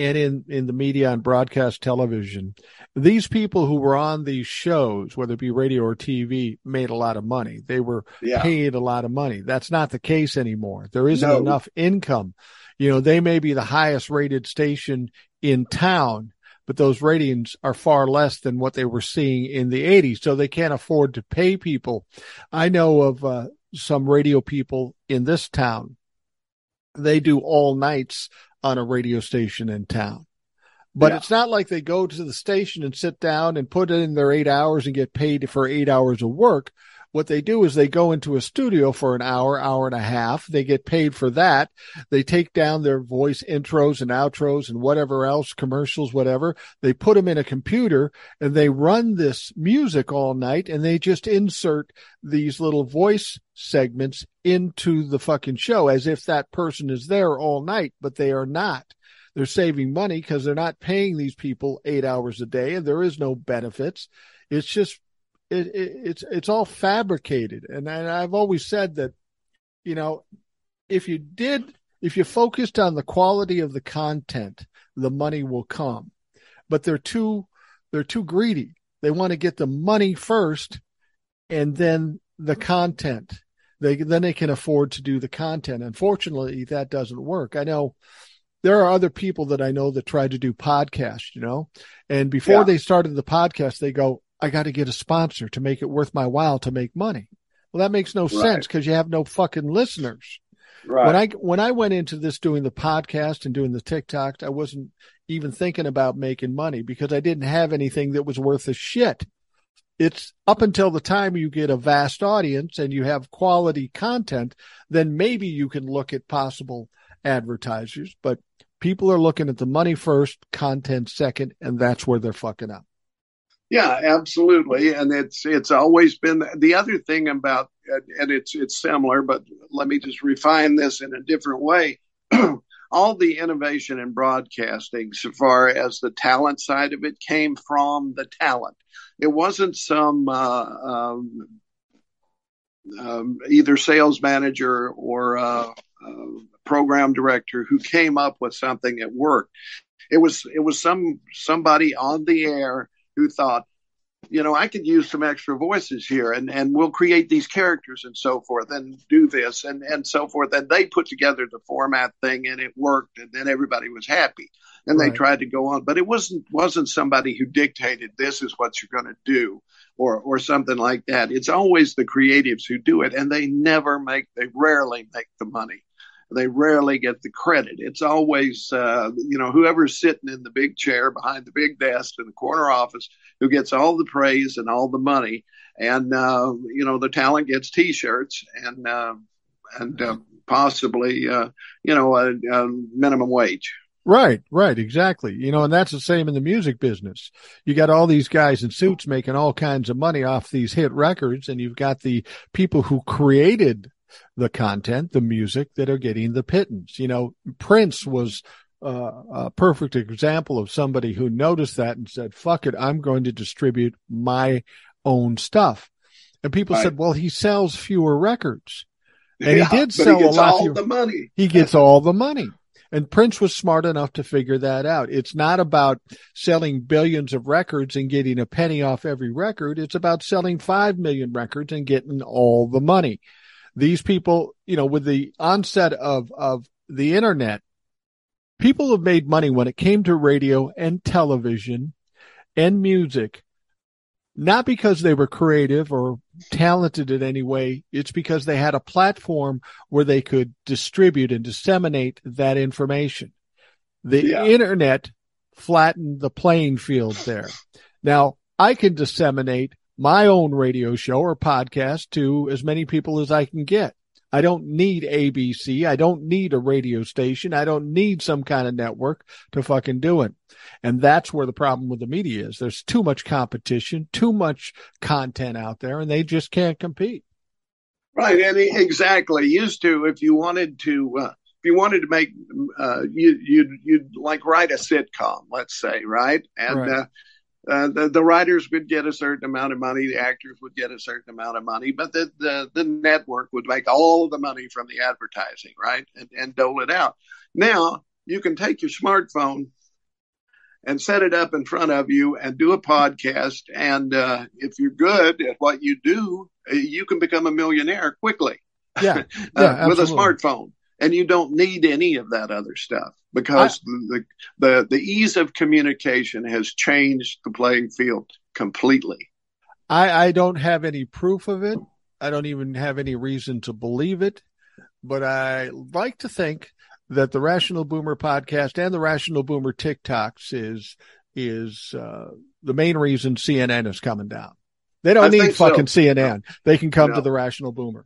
and in, in the media and broadcast television, these people who were on these shows, whether it be radio or TV, made a lot of money. They were yeah. paid a lot of money. That's not the case anymore. There isn't no. enough income. You know, they may be the highest rated station in town, but those ratings are far less than what they were seeing in the 80s. So they can't afford to pay people. I know of uh, some radio people in this town. They do all nights on a radio station in town. But yeah. it's not like they go to the station and sit down and put in their eight hours and get paid for eight hours of work. What they do is they go into a studio for an hour, hour and a half. They get paid for that. They take down their voice intros and outros and whatever else, commercials, whatever. They put them in a computer and they run this music all night and they just insert these little voice segments into the fucking show as if that person is there all night, but they are not. They're saving money because they're not paying these people eight hours a day and there is no benefits. It's just it, it, it's it's all fabricated. And, and I've always said that, you know, if you did, if you focused on the quality of the content, the money will come. But they're too they're too greedy. They want to get the money first, and then the content. They then they can afford to do the content. Unfortunately, that doesn't work. I know there are other people that I know that try to do podcasts, you know, and before yeah. they started the podcast, they go, I got to get a sponsor to make it worth my while to make money. Well, that makes no right. sense because you have no fucking listeners. Right. When I when I went into this doing the podcast and doing the TikTok, I wasn't even thinking about making money because I didn't have anything that was worth a shit. It's up until the time you get a vast audience and you have quality content, then maybe you can look at possible advertisers. But people are looking at the money first, content second, and that's where they're fucking up. Yeah, absolutely, and it's it's always been the other thing about, and it's it's similar, but let me just refine this in a different way. All the innovation in broadcasting, so far as the talent side of it, came from the talent. It wasn't some uh, um, um, either sales manager or uh, uh, program director who came up with something that worked. It was it was some somebody on the air who thought, you know, I could use some extra voices here and, and we'll create these characters and so forth and do this and, and so forth. And they put together the format thing and it worked and then everybody was happy and right. they tried to go on, but it wasn't, wasn't somebody who dictated this is what you're going to do or, or something like that. It's always the creatives who do it and they never make, they rarely make the money they rarely get the credit. It's always, uh, you know, whoever's sitting in the big chair behind the big desk in the corner office who gets all the praise and all the money. And, uh, you know, the talent gets t-shirts and, uh, and, uh, possibly, uh, you know, a, a minimum wage. Right, right, exactly. You know, and that's the same in the music business. You got all these guys in suits making all kinds of money off these hit records, and you've got the people who created the content, the music that are getting the pittance. You know, Prince was uh, a perfect example of somebody who noticed that and said, fuck it, I'm going to distribute my own stuff. And people right. said, well, he sells fewer records. And yeah, he did sell he a lot. All fewer. the money. He gets all the money. And Prince was smart enough to figure that out. It's not about selling billions of records and getting a penny off every record. It's about selling five million records and getting all the money these people, you know, with the onset of, of the internet, people have made money when it came to radio and television and music, not because they were creative or talented in any way. It's because they had a platform where they could distribute and disseminate that information. The yeah. internet flattened the playing field there. Now I can disseminate my own radio show or podcast to as many people as I can get. I don't need ABC. I don't need a radio station. I don't need some kind of network to fucking do it. And that's where the problem with the media is. There's too much competition, too much content out there, and they just can't compete. Right. And exactly. Used to, if you wanted to, uh, if you wanted to make, uh, you, you'd, you'd like write a sitcom, let's say, right? And, right. Uh, uh, the, the writers would get a certain amount of money, the actors would get a certain amount of money, but the, the, the network would make all the money from the advertising, right? And, and dole it out. Now you can take your smartphone and set it up in front of you and do a podcast. And uh, if you're good at what you do, uh, you can become a millionaire quickly. Yeah, yeah uh, with a smartphone. And you don't need any of that other stuff because I, the, the the ease of communication has changed the playing field completely. I, I don't have any proof of it. I don't even have any reason to believe it, but I like to think that the Rational Boomer podcast and the Rational Boomer TikToks is is uh, the main reason CNN is coming down. They don't I need fucking so. CNN. They can come no. to the Rational Boomer.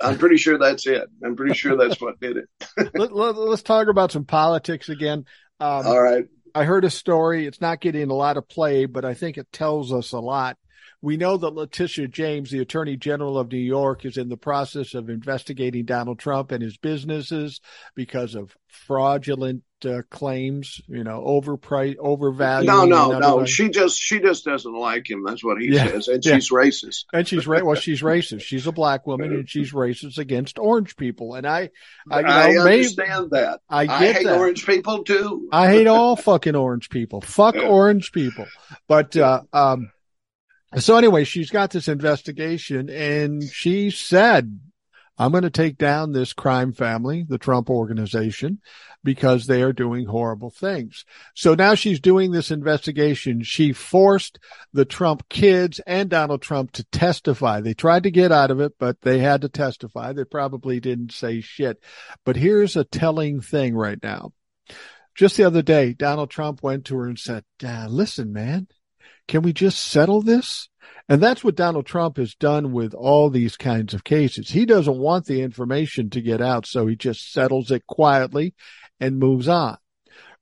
I'm pretty sure that's it. I'm pretty sure that's what did it. let, us let, talk about some politics again. Um, All right. I heard a story. It's not getting a lot of play, but I think it tells us a lot. We know that Letitia James, the Attorney General of New York, is in the process of investigating Donald Trump and his businesses because of fraudulent uh, claims, you know, overpriced, overvalued. No, no, no. She just she just doesn't like him. That's what he yeah. says, and yeah. she's racist. And she's right. Well, she's racist. She's a black woman, and she's racist against orange people. And I, I, you know, I understand maybe, that. I, I hate that. orange people too. I hate all fucking orange people. Fuck orange people. But uh, um, so anyway, she's got this investigation, and she said I'm going to take down this crime family, the Trump organization, because they are doing horrible things. So now she's doing this investigation. She forced the Trump kids and Donald Trump to testify. They tried to get out of it, but they had to testify. They probably didn't say shit. But here's a telling thing right now. Just the other day, Donald Trump went to her and said, listen, man, can we just settle this? And that's what Donald Trump has done with all these kinds of cases. He doesn't want the information to get out, so he just settles it quietly and moves on.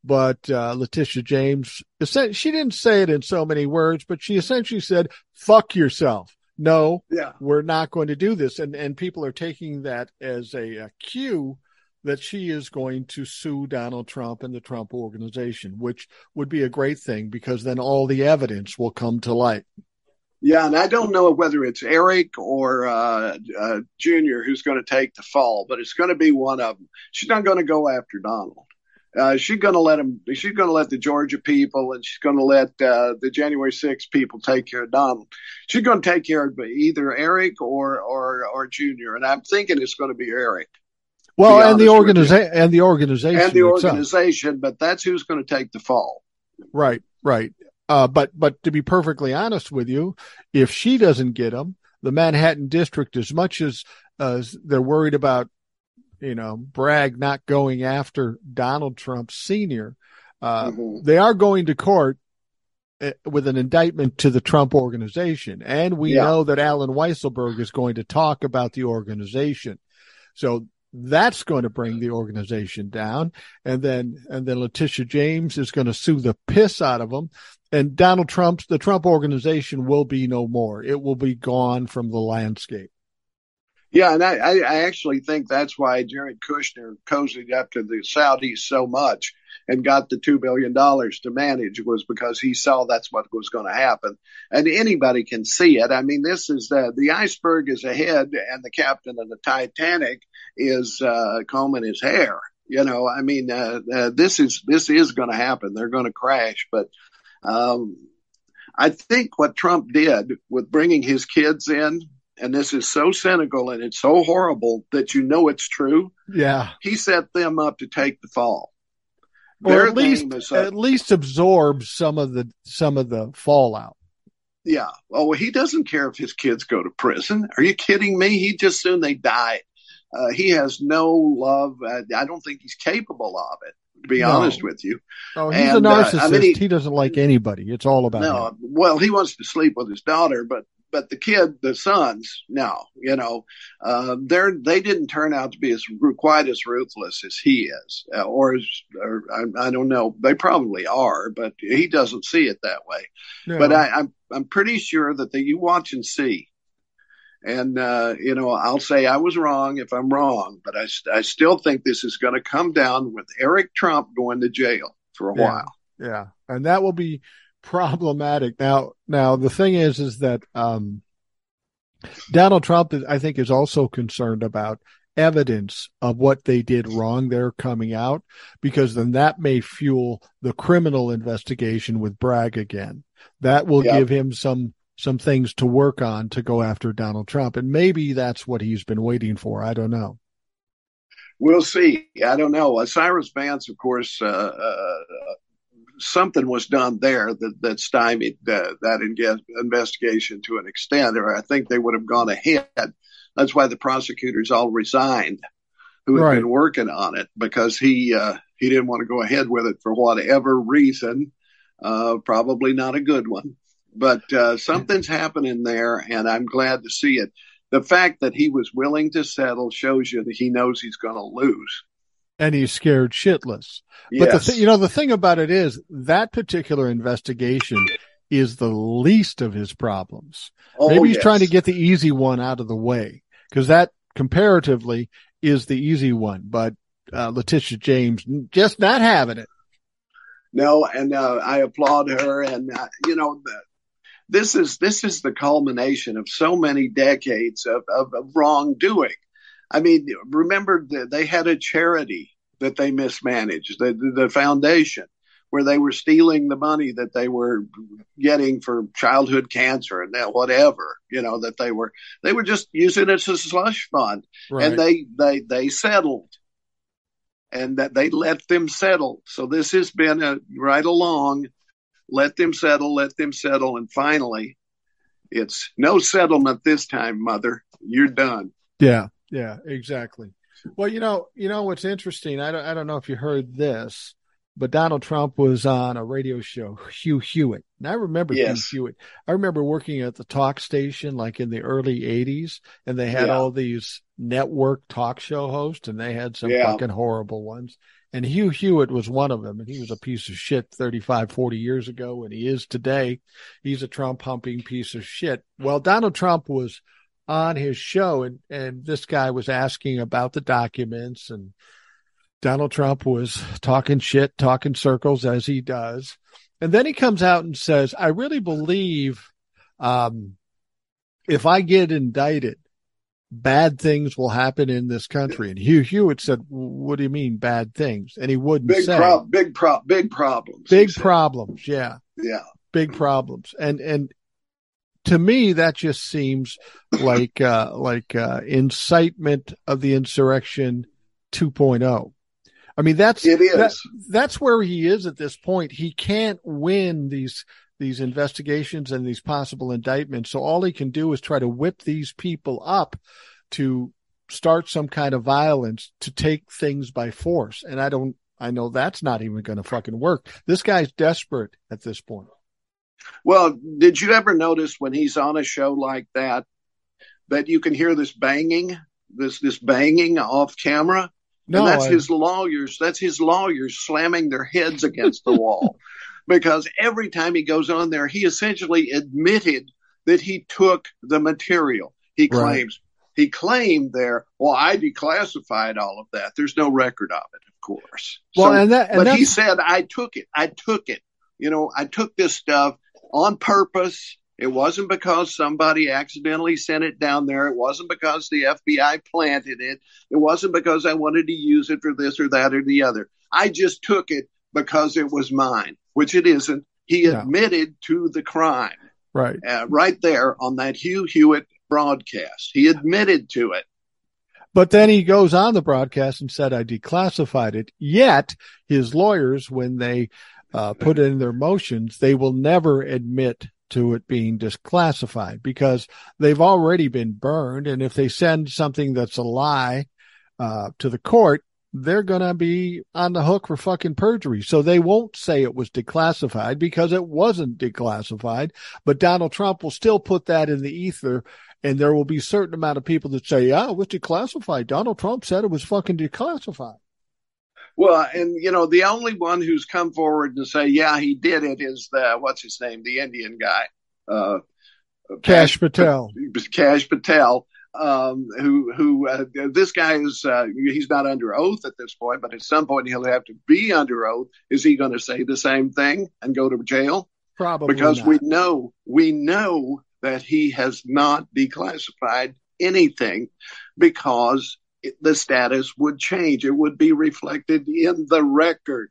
But uh, Letitia James, she didn't say it in so many words, but she essentially said, "Fuck yourself." No, yeah. we're not going to do this, and and people are taking that as a, a cue that she is going to sue Donald Trump and the Trump organization, which would be a great thing because then all the evidence will come to light. Yeah, and I don't know whether it's Eric or uh, uh, Junior who's going to take the fall, but it's going to be one of them. She's not going to go after Donald. Uh, she's going to let him. She's going to let the Georgia people, and she's going to let uh, the January 6 people take care of Donald. She's going to take care of either Eric or or or Junior, and I'm thinking it's going to be Eric. Well, and the organization and the organization and the organization, but that's who's going to take the fall. Right, right. Uh, but but to be perfectly honest with you, if she doesn't get them, the Manhattan district, as much as uh, they're worried about, you know, Bragg not going after Donald Trump Senior, uh, mm-hmm. they are going to court eh, with an indictment to the Trump organization, and we yeah. know that Allen Weisselberg is going to talk about the organization. So that's going to bring the organization down. And then, and then Letitia James is going to sue the piss out of them and Donald Trump's the Trump organization will be no more. It will be gone from the landscape. Yeah, and I, I actually think that's why Jared Kushner cozied up to the Saudis so much and got the two billion dollars to manage was because he saw that's what was going to happen, and anybody can see it. I mean, this is the the iceberg is ahead, and the captain of the Titanic is uh, combing his hair. You know, I mean, uh, uh, this is this is going to happen. They're going to crash, but um, I think what Trump did with bringing his kids in, and this is so cynical and it's so horrible that you know it's true. Yeah. He set them up to take the fall. Or Their at least, at least absorb some of the, some of the fallout. Yeah. Oh, he doesn't care if his kids go to prison. Are you kidding me? He just soon they die. Uh, he has no love. Uh, I don't think he's capable of it to be no. honest with you. Oh, he's and, a narcissist. Uh, I mean, he, he, doesn't like anybody. It's all about no. Him. Well, he wants to sleep with his daughter, but but the kid, the sons, no, you know, uh, they're they didn't turn out to be as quite as ruthless as he is, uh, or as or, I, I, don't know. They probably are, but he doesn't see it that way. No. But I, I'm I'm pretty sure that the, you watch and see and, uh, you know, I'll say I was wrong if I'm wrong, but I, I still think this is going to come down with Eric Trump going to jail for a yeah, while. Yeah. And that will be problematic. Now, now the thing is, is that, um, Donald Trump, I think, is also concerned about evidence of what they did wrong there coming out, because then that may fuel the criminal investigation with Bragg again. That will yep. give him some some things to work on to go after Donald Trump. And maybe that's what he's been waiting for. I don't know. We'll see. I don't know. Cyrus Vance, of course, uh, uh, something was done there that, that stymied uh, that investigation to an extent, or I think they would have gone ahead. That's why the prosecutors all resigned who had right. been working on it because he uh, he didn't want to go ahead with it for whatever reason, uh, probably not a good one. But uh, something's happening there, and I'm glad to see it. The fact that he was willing to settle shows you that he knows he's going to lose. And he's scared shitless. Yes. But the th- you know the thing about it is that particular investigation is the least of his problems. Oh, Maybe he's yes. trying to get the easy one out of the way because that comparatively is the easy one. But uh, Letitia James just not having it. No, and uh, I applaud her. And uh, you know, the, this is this is the culmination of so many decades of, of, of wrongdoing. I mean, remember that they had a charity that they mismanaged, the, the, the foundation where they were stealing the money that they were getting for childhood cancer and that whatever you know that they were they were just using it as a slush fund right. and they they they settled and that they let them settle so this has been a right along let them settle, let them settle. And finally, it's no settlement this time, mother. You're done. Yeah. Yeah, exactly. Well, you know, you know what's interesting. I don't, I don't know if you heard this, but Donald Trump was on a radio show, Hugh Hewitt. And I remember yes. Hugh Hewitt. I remember working at the talk station like in the early 80s, and they had yeah. all these network talk show hosts, and they had some yeah. fucking horrible ones. And Hugh Hewitt was one of them. And he was a piece of shit 35, 40 years ago. And he is today. He's a Trump humping piece of shit. Well, Donald Trump was on his show and, and this guy was asking about the documents and Donald Trump was talking shit, talking circles as he does. And then he comes out and says, I really believe, um, if I get indicted, bad things will happen in this country. And Hugh Hewitt said, "What do you mean bad things?" And he wouldn't big say pro- big pro- big problems. Big problems. Yeah. Yeah. Big problems. And and to me that just seems like uh like uh incitement of the insurrection 2.0. I mean that's it is. That, that's where he is at this point. He can't win these these investigations and these possible indictments. So all he can do is try to whip these people up to start some kind of violence to take things by force. And I don't, I know that's not even going to fucking work. This guy's desperate at this point. Well, did you ever notice when he's on a show like that, that you can hear this banging, this, this banging off camera? No, and that's I... his lawyers. That's his lawyers slamming their heads against the wall. because every time he goes on there, he essentially admitted that he took the material. He claims right. he claimed there. Well, I declassified all of that. There's no record of it, of course. Well, so, and that, and but he said I took it. I took it. You know, I took this stuff on purpose. It wasn't because somebody accidentally sent it down there. It wasn't because the FBI planted it. It wasn't because I wanted to use it for this or that or the other. I just took it because it was mine which it isn't. He yeah. admitted to the crime. Right. Uh, right there on that Hugh Hewitt broadcast. He admitted to it. But then he goes on the broadcast and said, I declassified it. Yet his lawyers, when they uh, put in their motions, they will never admit to it being declassified because they've already been burned. And if they send something that's a lie uh, to the court, they're going to be on the hook for fucking perjury. So they won't say it was declassified because it wasn't declassified, but Donald Trump will still put that in the ether. And there will be a certain amount of people that say, yeah, it was declassified. Donald Trump said it was fucking declassified. Well, and you know, the only one who's come forward and say, yeah, he did it is the, what's his name? The Indian guy, uh, Kash Patel. Kash Patel um, who who uh, this guy is uh, he's not under oath at this point, but at some point he'll have to be under oath. Is he going to say the same thing and go to jail? Probably because not. we know we know that he has not declassified anything because the status would change. It would be reflected in the record.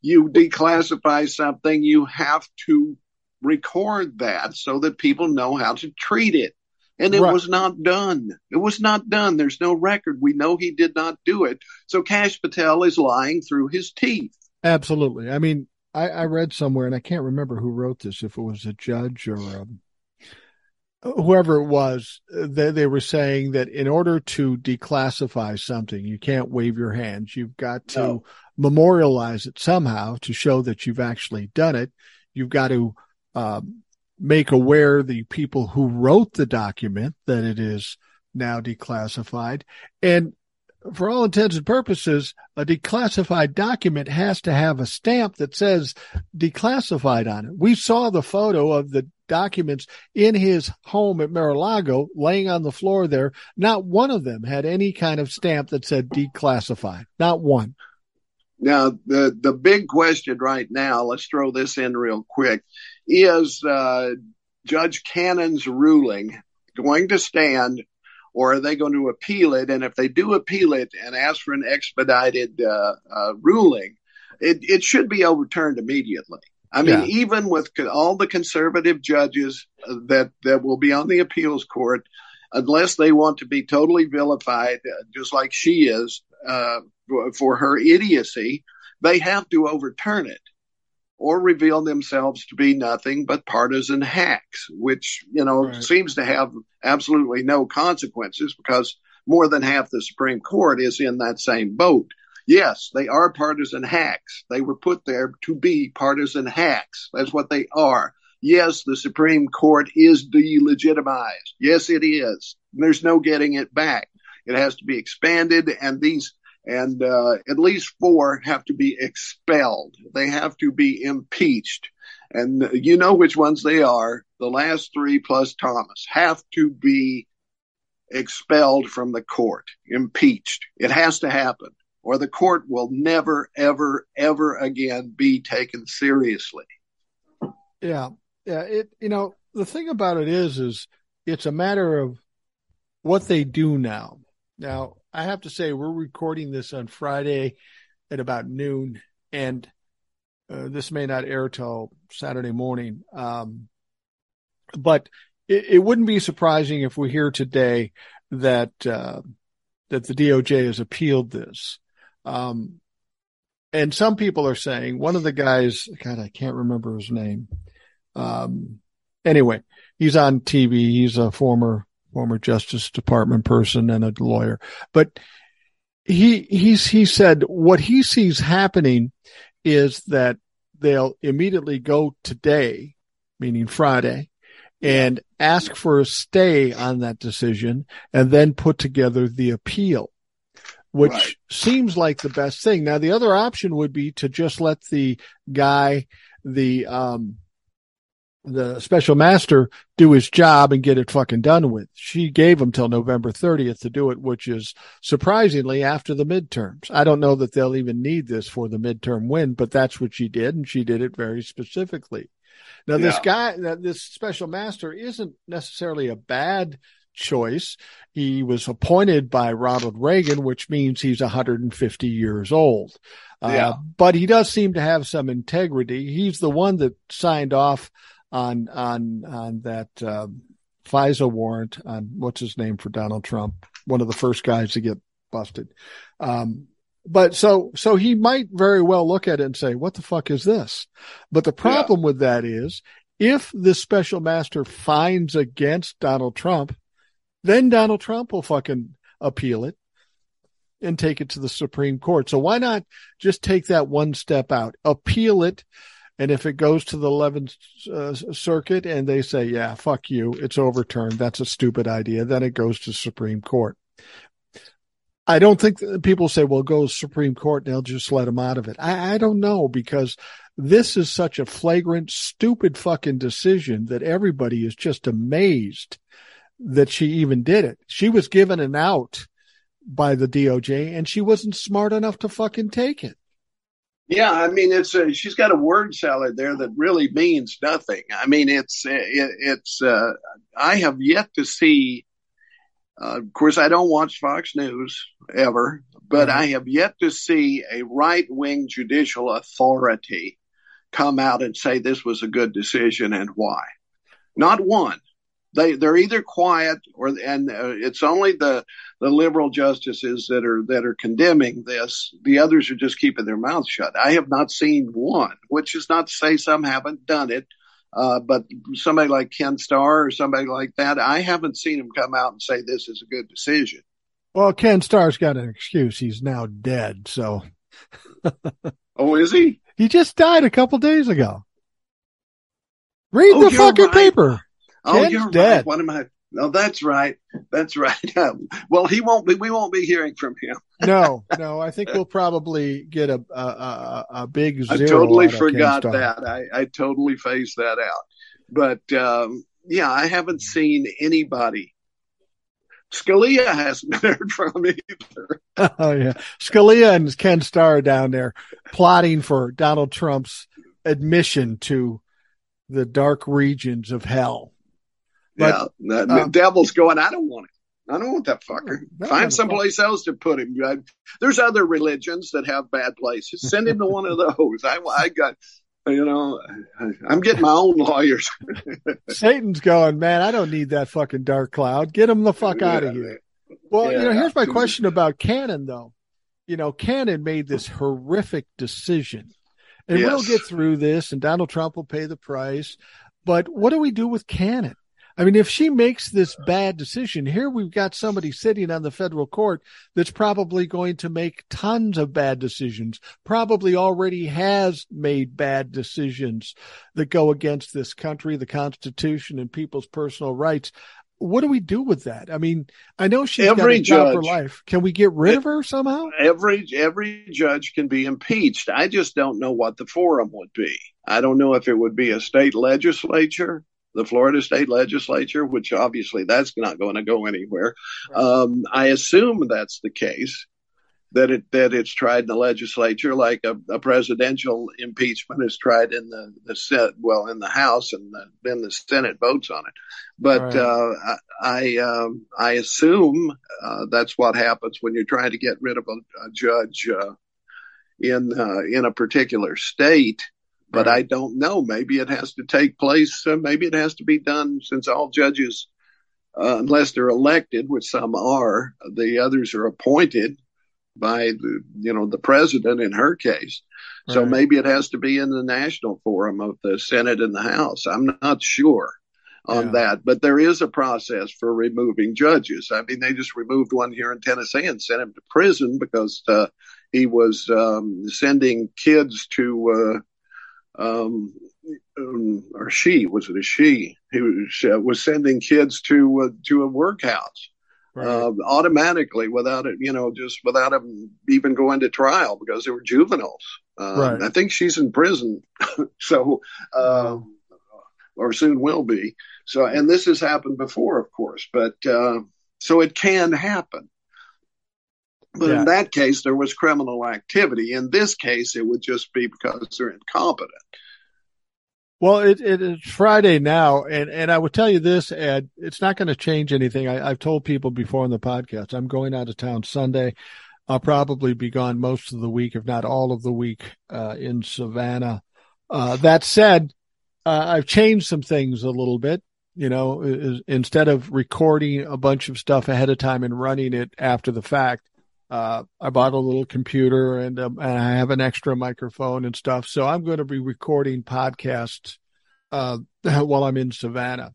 You declassify something, you have to record that so that people know how to treat it. And it right. was not done. It was not done. There's no record. We know he did not do it. So Kash Patel is lying through his teeth. Absolutely. I mean, I, I read somewhere, and I can't remember who wrote this, if it was a judge or um, whoever it was, they, they were saying that in order to declassify something, you can't wave your hands. You've got to no. memorialize it somehow to show that you've actually done it. You've got to um, make aware the people who wrote the document that it is now declassified. And for all intents and purposes, a declassified document has to have a stamp that says declassified on it. We saw the photo of the documents in his home at Mar-a-Lago laying on the floor there. Not one of them had any kind of stamp that said declassified. Not one. Now, the, the big question right now, let's throw this in real quick, is uh, Judge Cannon's ruling going to stand or are they going to appeal it? And if they do appeal it and ask for an expedited uh, uh, ruling, it, it should be overturned immediately. I mean, yeah. even with all the conservative judges uh, that, that will be on the appeals court, unless they want to be totally vilified, uh, just like she is, uh, for her idiocy, they have to overturn it or reveal themselves to be nothing but partisan hacks, which, you know, right. seems to have absolutely no consequences because more than half the Supreme Court is in that same boat. Yes, they are partisan hacks. They were put there to be partisan hacks. That's what they are. Yes, the Supreme Court is delegitimized. Yes, it is. There's no getting it back. It has to be expanded, and these and uh, at least four have to be expelled. They have to be impeached. And you know which ones they are. The last three plus Thomas have to be expelled from the court, impeached. It has to happen, or the court will never, ever, ever again be taken seriously. Yeah. Yeah. It, you know, the thing about it is, is it's a matter of what they do now. Now, I have to say, we're recording this on Friday at about noon, and uh, this may not air till Saturday morning. Um, but it, it, wouldn't be surprising if we hear today that uh, that the DOJ has appealed this. Um, and some people are saying one of the guys, God, I can't remember his name. Um, anyway, he's on TV. He's a former former Justice Department person and a lawyer, but he he's he said what he sees happening is that they'll immediately go today, meaning Friday, and ask for a stay on that decision and then put together the appeal, which right. seems like the best thing. Now, the other option would be to just let the guy, the, um, the special master do his job and get it fucking done with. She gave him till November 30th to do it, which is surprisingly after the midterms. I don't know that they'll even need this for the midterm win, but that's what she did. And she did it very specifically. Now, yeah. this guy, this special master isn't necessarily a bad choice. He was appointed by Ronald Reagan, which means he's 150 years old. Uh, yeah. Uh, but he does seem to have some integrity. He's the one that signed off on on on that uh, FISA warrant on what's his name for Donald Trump, one of the first guys to get busted. Um, but so so he might very well look at it and say, "What the fuck is this?" But the problem yeah. with that is, if the special master finds against Donald Trump, then Donald Trump will fucking appeal it and take it to the Supreme Court. So why not just take that one step out, appeal it and if it goes to the 11th uh, Circuit and they say, yeah, fuck you, it's overturned, that's a stupid idea, then it goes to Supreme Court. I don't think people say, well, go to Supreme Court and they'll just let him out of it. I, I don't know because this is such a flagrant, stupid fucking decision that everybody is just amazed that she even did it. She was given an out by the DOJ and she wasn't smart enough to fucking take it. Yeah, I mean, it's a, she's got a word salad there that really means nothing. I mean, it's it, it's uh, I have yet to see Uh, of course, I don't watch Fox News ever, but I have yet to see a right wing judicial authority come out and say this was a good decision and why. Not one. They they're either quiet or and uh, it's only the the liberal justices that are that are condemning this. The others are just keeping their mouths shut. I have not seen one, which is not to say some haven't done it. Uh, but somebody like Ken Starr or somebody like that, I haven't seen him come out and say this is a good decision. Well, Ken Starr's got an excuse. He's now dead. So. oh, is he? He just died a couple days ago. Read oh, the fucking right. paper. Oh, Ken's you're dead. right. What am I? No, that's right. That's right. well, he won't be. We won't be hearing from him. no, no. I think we'll probably get a a, a, a big zero. I totally forgot that. I, I totally phased that out. But um, yeah, I haven't seen anybody. Scalia hasn't heard from either. Oh yeah, Scalia and Ken Starr down there plotting for Donald Trump's admission to the dark regions of hell. But, yeah, the, uh, devil's going. I don't want it. I don't want that fucker. Find someplace else to put him. There's other religions that have bad places. Send him to one of those. I, I got, you know, I'm getting my own lawyers. Satan's going, man. I don't need that fucking dark cloud. Get him the fuck out of here. Well, yeah, you know, here's my question about Cannon, though. You know, Cannon made this horrific decision, and yes. we'll get through this, and Donald Trump will pay the price. But what do we do with Cannon? I mean, if she makes this bad decision, here we've got somebody sitting on the federal court that's probably going to make tons of bad decisions, probably already has made bad decisions that go against this country, the Constitution, and people's personal rights. What do we do with that? I mean, I know she's every got a job for life. Can we get rid of her somehow? Every every judge can be impeached. I just don't know what the forum would be. I don't know if it would be a state legislature the Florida state legislature, which obviously that's not going to go anywhere. Um, I assume that's the case that it that it's tried in the legislature like a, a presidential impeachment is tried in the the Senate, well in the House and the, then the Senate votes on it. But right. uh, I I, um, I assume uh, that's what happens when you're trying to get rid of a, a judge uh, in uh, in a particular state but. I don't know. Maybe it has to take place. Uh, maybe it has to be done since all judges, uh, unless they're elected, which some are, the others are appointed by the, you know, the president in her case. Right. So maybe it has to be in the national forum of the Senate and the House. I'm not sure on yeah. that, but there is a process for removing judges. I mean, they just removed one here in Tennessee and sent him to prison because uh, he was um, sending kids to uh, um, um, or she was it a she who was, uh, was sending kids to uh, to a workhouse right. uh, automatically without it, you know, just without them even going to trial because they were juveniles. Um, right. I think she's in prison, so uh, or soon will be. So, and this has happened before, of course, but uh, so it can happen. But yeah. in that case, there was criminal activity. In this case, it would just be because they're incompetent. Well, it, it, it's Friday now, and, and I would tell you this, Ed, it's not going to change anything. I, have told people before on the podcast, I'm going out of town Sunday. I'll probably be gone most of the week, if not all of the week, uh, in Savannah. Uh, that said, uh, I've changed some things a little bit. You know, instead of recording a bunch of stuff ahead of time and running it after the fact, uh, I bought a little computer and, um, and I have an extra microphone and stuff. So I'm going to be recording podcasts uh, while I'm in Savannah.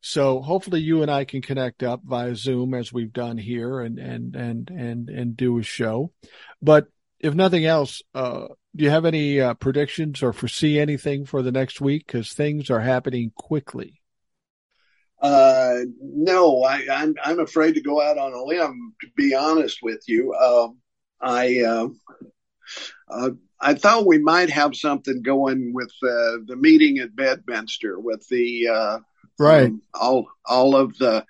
So hopefully you and I can connect up via Zoom as we've done here and and and and and do a show. But if nothing else, uh, do you have any uh, predictions or foresee anything for the next week? Because things are happening quickly. Uh, no, I, am I'm, I'm afraid to go out on a limb. To be honest with you, um, I uh, uh, I thought we might have something going with uh, the meeting at Bedminster with the uh, right um, all all of the.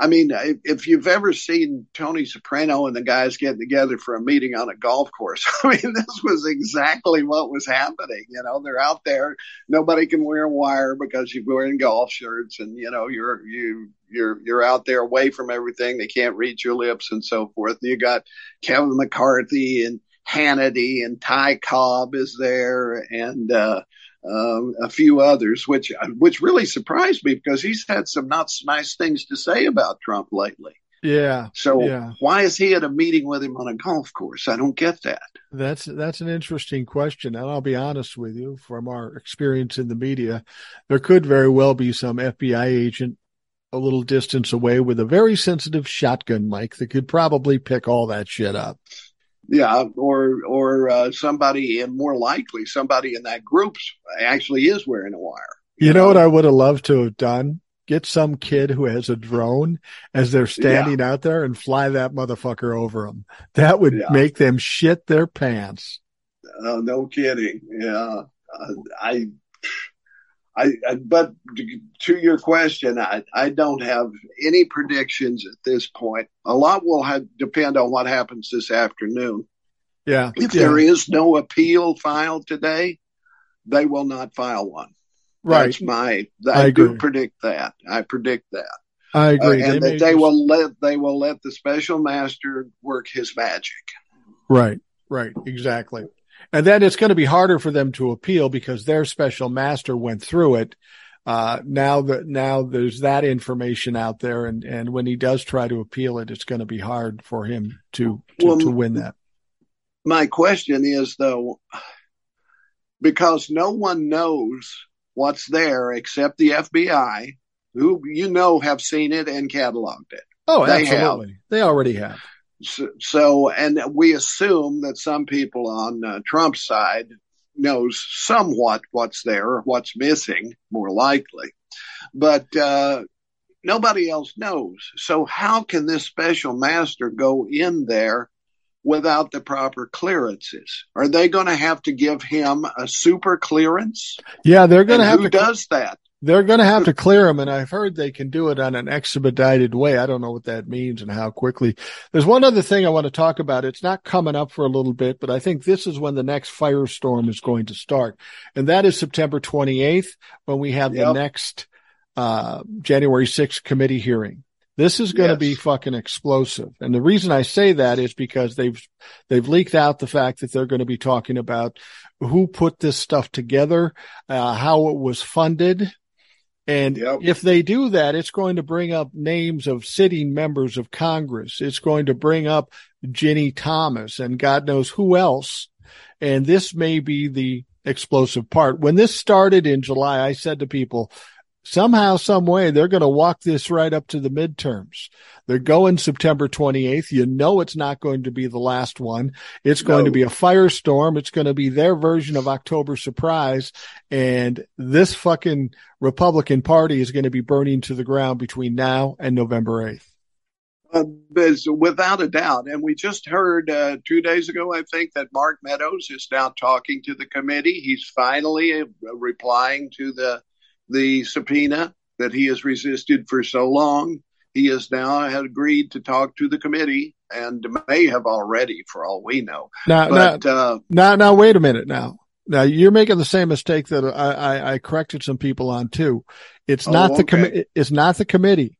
I mean, if you've ever seen Tony Soprano and the guys getting together for a meeting on a golf course, I mean, this was exactly what was happening. You know, they're out there. Nobody can wear a wire because you're wearing golf shirts, and you know, you're you you're you're out there away from everything. They can't reach your lips and so forth. You got Kevin McCarthy and Hannity and Ty Cobb is there, and uh, um, a few others, which which really surprised me because he's had some not nice things to say about Trump lately. Yeah. So yeah. why is he at a meeting with him on a golf course? I don't get that. That's that's an interesting question, and I'll be honest with you. From our experience in the media, there could very well be some FBI agent a little distance away with a very sensitive shotgun mic that could probably pick all that shit up. Yeah, or or uh, somebody, and more likely somebody in that group actually is wearing a wire. You, you know, know what I would have loved to have done? Get some kid who has a drone as they're standing yeah. out there and fly that motherfucker over them. That would yeah. make them shit their pants. Uh, no kidding. Yeah, uh, I I, I, but to your question, I, I don't have any predictions at this point. A lot will have, depend on what happens this afternoon. Yeah. If yeah. there is no appeal filed today, they will not file one. Right. That's my. I, I do predict that. I predict that. I agree. Uh, and they that they will let they will let the special master work his magic. Right. Right. Exactly. And then it's going to be harder for them to appeal because their special master went through it. Uh, now that now there's that information out there, and and when he does try to appeal it, it's going to be hard for him to to, well, to win that. My question is though, because no one knows what's there except the FBI, who you know have seen it and cataloged it. Oh, they absolutely, have. they already have. So, and we assume that some people on uh, Trump's side knows somewhat what's there what's missing, more likely, but uh, nobody else knows. So, how can this special master go in there without the proper clearances? Are they going to have to give him a super clearance? Yeah, they're going to have who to. Who does that? They're going to have to clear them, and I've heard they can do it on an expedited way. I don't know what that means and how quickly. There's one other thing I want to talk about. It's not coming up for a little bit, but I think this is when the next firestorm is going to start, and that is September 28th when we have yep. the next uh, January 6th committee hearing. This is going yes. to be fucking explosive. And the reason I say that is because they've, they've leaked out the fact that they're going to be talking about who put this stuff together, uh, how it was funded, and yep. if they do that, it's going to bring up names of sitting members of Congress. It's going to bring up Ginni Thomas and God knows who else. And this may be the explosive part. When this started in July, I said to people, somehow, some way, they're going to walk this right up to the midterms. They're going September 28th. You know, it's not going to be the last one. It's going no. to be a firestorm. It's going to be their version of October surprise. And this fucking Republican party is going to be burning to the ground between now and November 8th. Uh, without a doubt. And we just heard uh, two days ago, I think, that Mark Meadows is now talking to the committee. He's finally uh, replying to the the subpoena that he has resisted for so long. He has now had agreed to talk to the committee and may have already, for all we know. Now, but, now, uh, now, now, wait a minute. Now, now you're making the same mistake that I, I, I corrected some people on too. It's oh, not the committee. It's not the committee.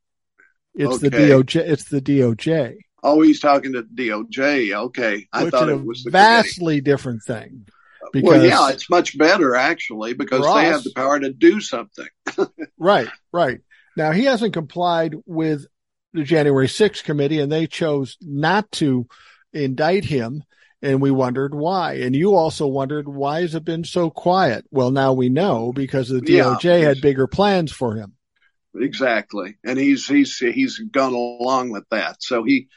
It's okay. the DOJ. It's the DOJ. Oh, he's talking to the DOJ. Okay, I Which thought it was the vastly committee. different thing. Because well, yeah, it's much better actually because they have the power to do something. right, right. Now he hasn't complied with the January 6th committee and they chose not to indict him. And we wondered why. And you also wondered why has it been so quiet? Well, now we know because the DOJ yeah, had bigger plans for him. Exactly. And he's, he's, he's gone along with that. So he,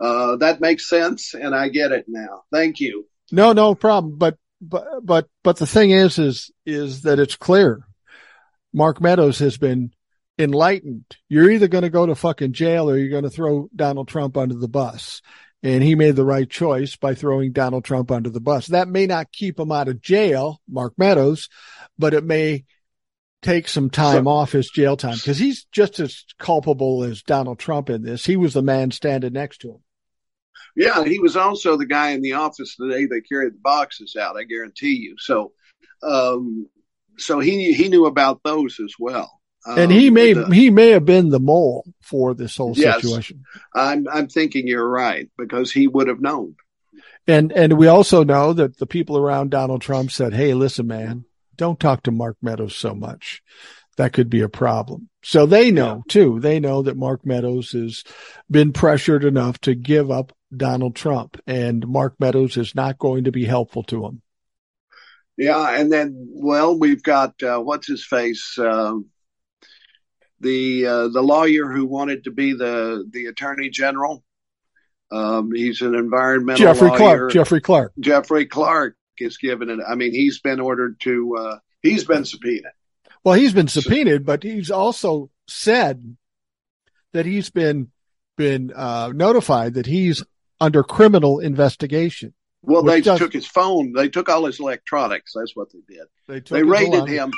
uh, that makes sense. And I get it now. Thank you. No, no problem. But but but but the thing is is is that it's clear mark meadows has been enlightened you're either going to go to fucking jail or you're going to throw donald trump under the bus and he made the right choice by throwing donald trump under the bus that may not keep him out of jail mark meadows but it may take some time so, off his jail time because he's just as culpable as Donald Trump in this. He was the man standing next to him. Yeah, he was also the guy in the office the day they carried the boxes out. I guarantee you. So, um, so he he knew about those as well. And he um, may the, he may have been the mole for this whole yes, situation. I'm I'm thinking you're right because he would have known. And and we also know that the people around Donald Trump said, "Hey, listen, man, don't talk to Mark Meadows so much. That could be a problem." So they know yeah. too. They know that Mark Meadows has been pressured enough to give up Donald Trump, and Mark Meadows is not going to be helpful to him. Yeah, and then well, we've got uh, what's his face, uh, the uh, the lawyer who wanted to be the the attorney general. Um, he's an environmental Jeffrey lawyer. Clark. Jeffrey Clark. Jeffrey Clark is given it. I mean, he's been ordered to. Uh, he's been subpoenaed. Well, he's been subpoenaed, but he's also said that he's been been uh, notified that he's under criminal investigation. Well, they does, took his phone. They took all his electronics. That's what they did. They, they raided him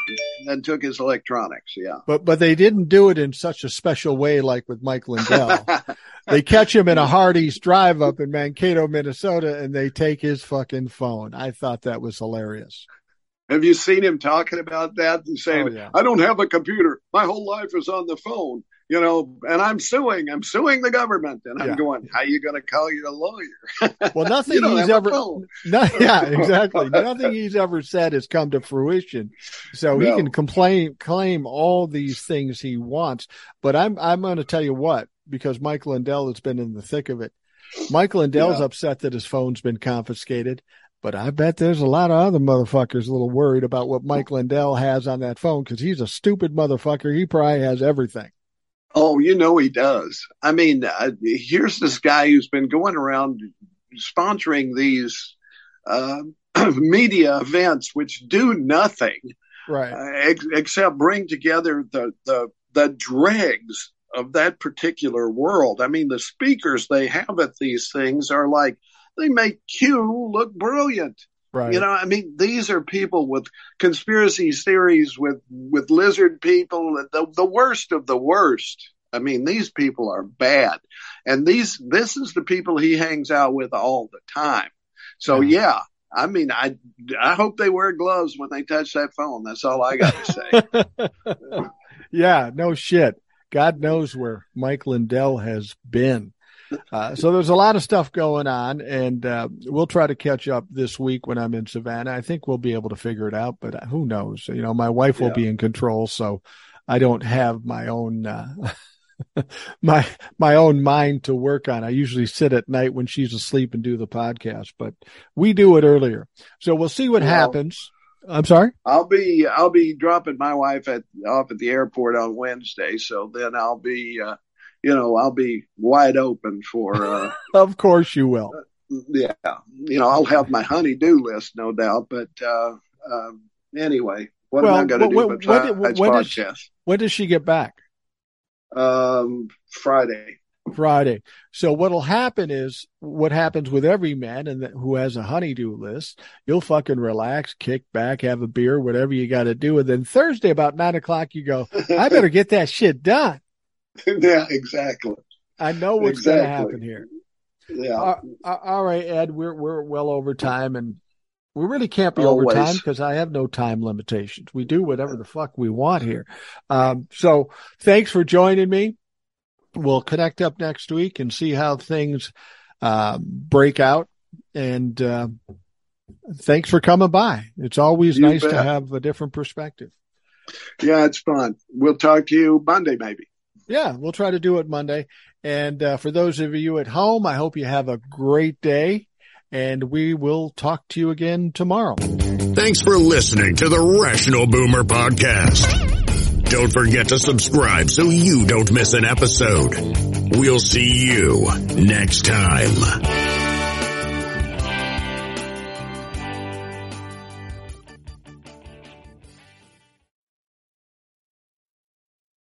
and took his electronics. Yeah, but but they didn't do it in such a special way like with Mike Lindell. they catch him in a Hardee's drive up in Mankato, Minnesota, and they take his fucking phone. I thought that was hilarious. Have you seen him talking about that and saying, oh, yeah. "I don't have a computer. My whole life is on the phone." You know, and I'm suing, I'm suing the government. And I'm yeah. going, how are you going to call your lawyer? Well, nothing he's ever, no, yeah, exactly. nothing he's ever said has come to fruition. So no. he can complain, claim all these things he wants. But I'm, I'm going to tell you what, because Mike Lindell has been in the thick of it. Mike Lindell's yeah. upset that his phone's been confiscated. But I bet there's a lot of other motherfuckers a little worried about what Mike Lindell has on that phone because he's a stupid motherfucker. He probably has everything. Oh, you know he does. I mean, uh, here's this guy who's been going around sponsoring these uh, media events which do nothing, right? Uh, ex- except bring together the the the dregs of that particular world. I mean, the speakers they have at these things are like they make Q look brilliant. Right. You know, I mean, these are people with conspiracy theories, with with lizard people, the the worst of the worst. I mean, these people are bad, and these this is the people he hangs out with all the time. So yeah, yeah I mean, I I hope they wear gloves when they touch that phone. That's all I got to say. yeah, no shit. God knows where Mike Lindell has been. Uh, so there's a lot of stuff going on, and uh, we'll try to catch up this week when I'm in Savannah. I think we'll be able to figure it out, but who knows? You know, my wife will yeah. be in control, so I don't have my own. Uh, my my own mind to work on. I usually sit at night when she's asleep and do the podcast, but we do it earlier. So we'll see what well, happens. I'm sorry. I'll be I'll be dropping my wife at off at the airport on Wednesday, so then I'll be uh, you know, I'll be wide open for. Uh, of course, you will. Uh, yeah, you know, I'll have my honey-do list, no doubt. But uh, um, anyway, what well, am I going to do? When, when, when, when does she, when does she get back? Um, Friday. Friday. So what'll happen is what happens with every man and who has a honey-do list. You'll fucking relax, kick back, have a beer, whatever you got to do, and then Thursday about nine o'clock you go. I better get that shit done. yeah, exactly. I know what's exactly. going to happen here. Yeah. Uh, uh, all right, Ed. We're we're well over time, and we really can't be Always. over time because I have no time limitations. We do whatever the fuck we want here. Um, so thanks for joining me. We'll connect up next week and see how things uh, break out. And uh, thanks for coming by. It's always you nice bet. to have a different perspective. Yeah, it's fun. We'll talk to you Monday, maybe. Yeah, we'll try to do it Monday. And uh, for those of you at home, I hope you have a great day. And we will talk to you again tomorrow. Thanks for listening to the Rational Boomer Podcast. Don't forget to subscribe so you don't miss an episode. We'll see you next time.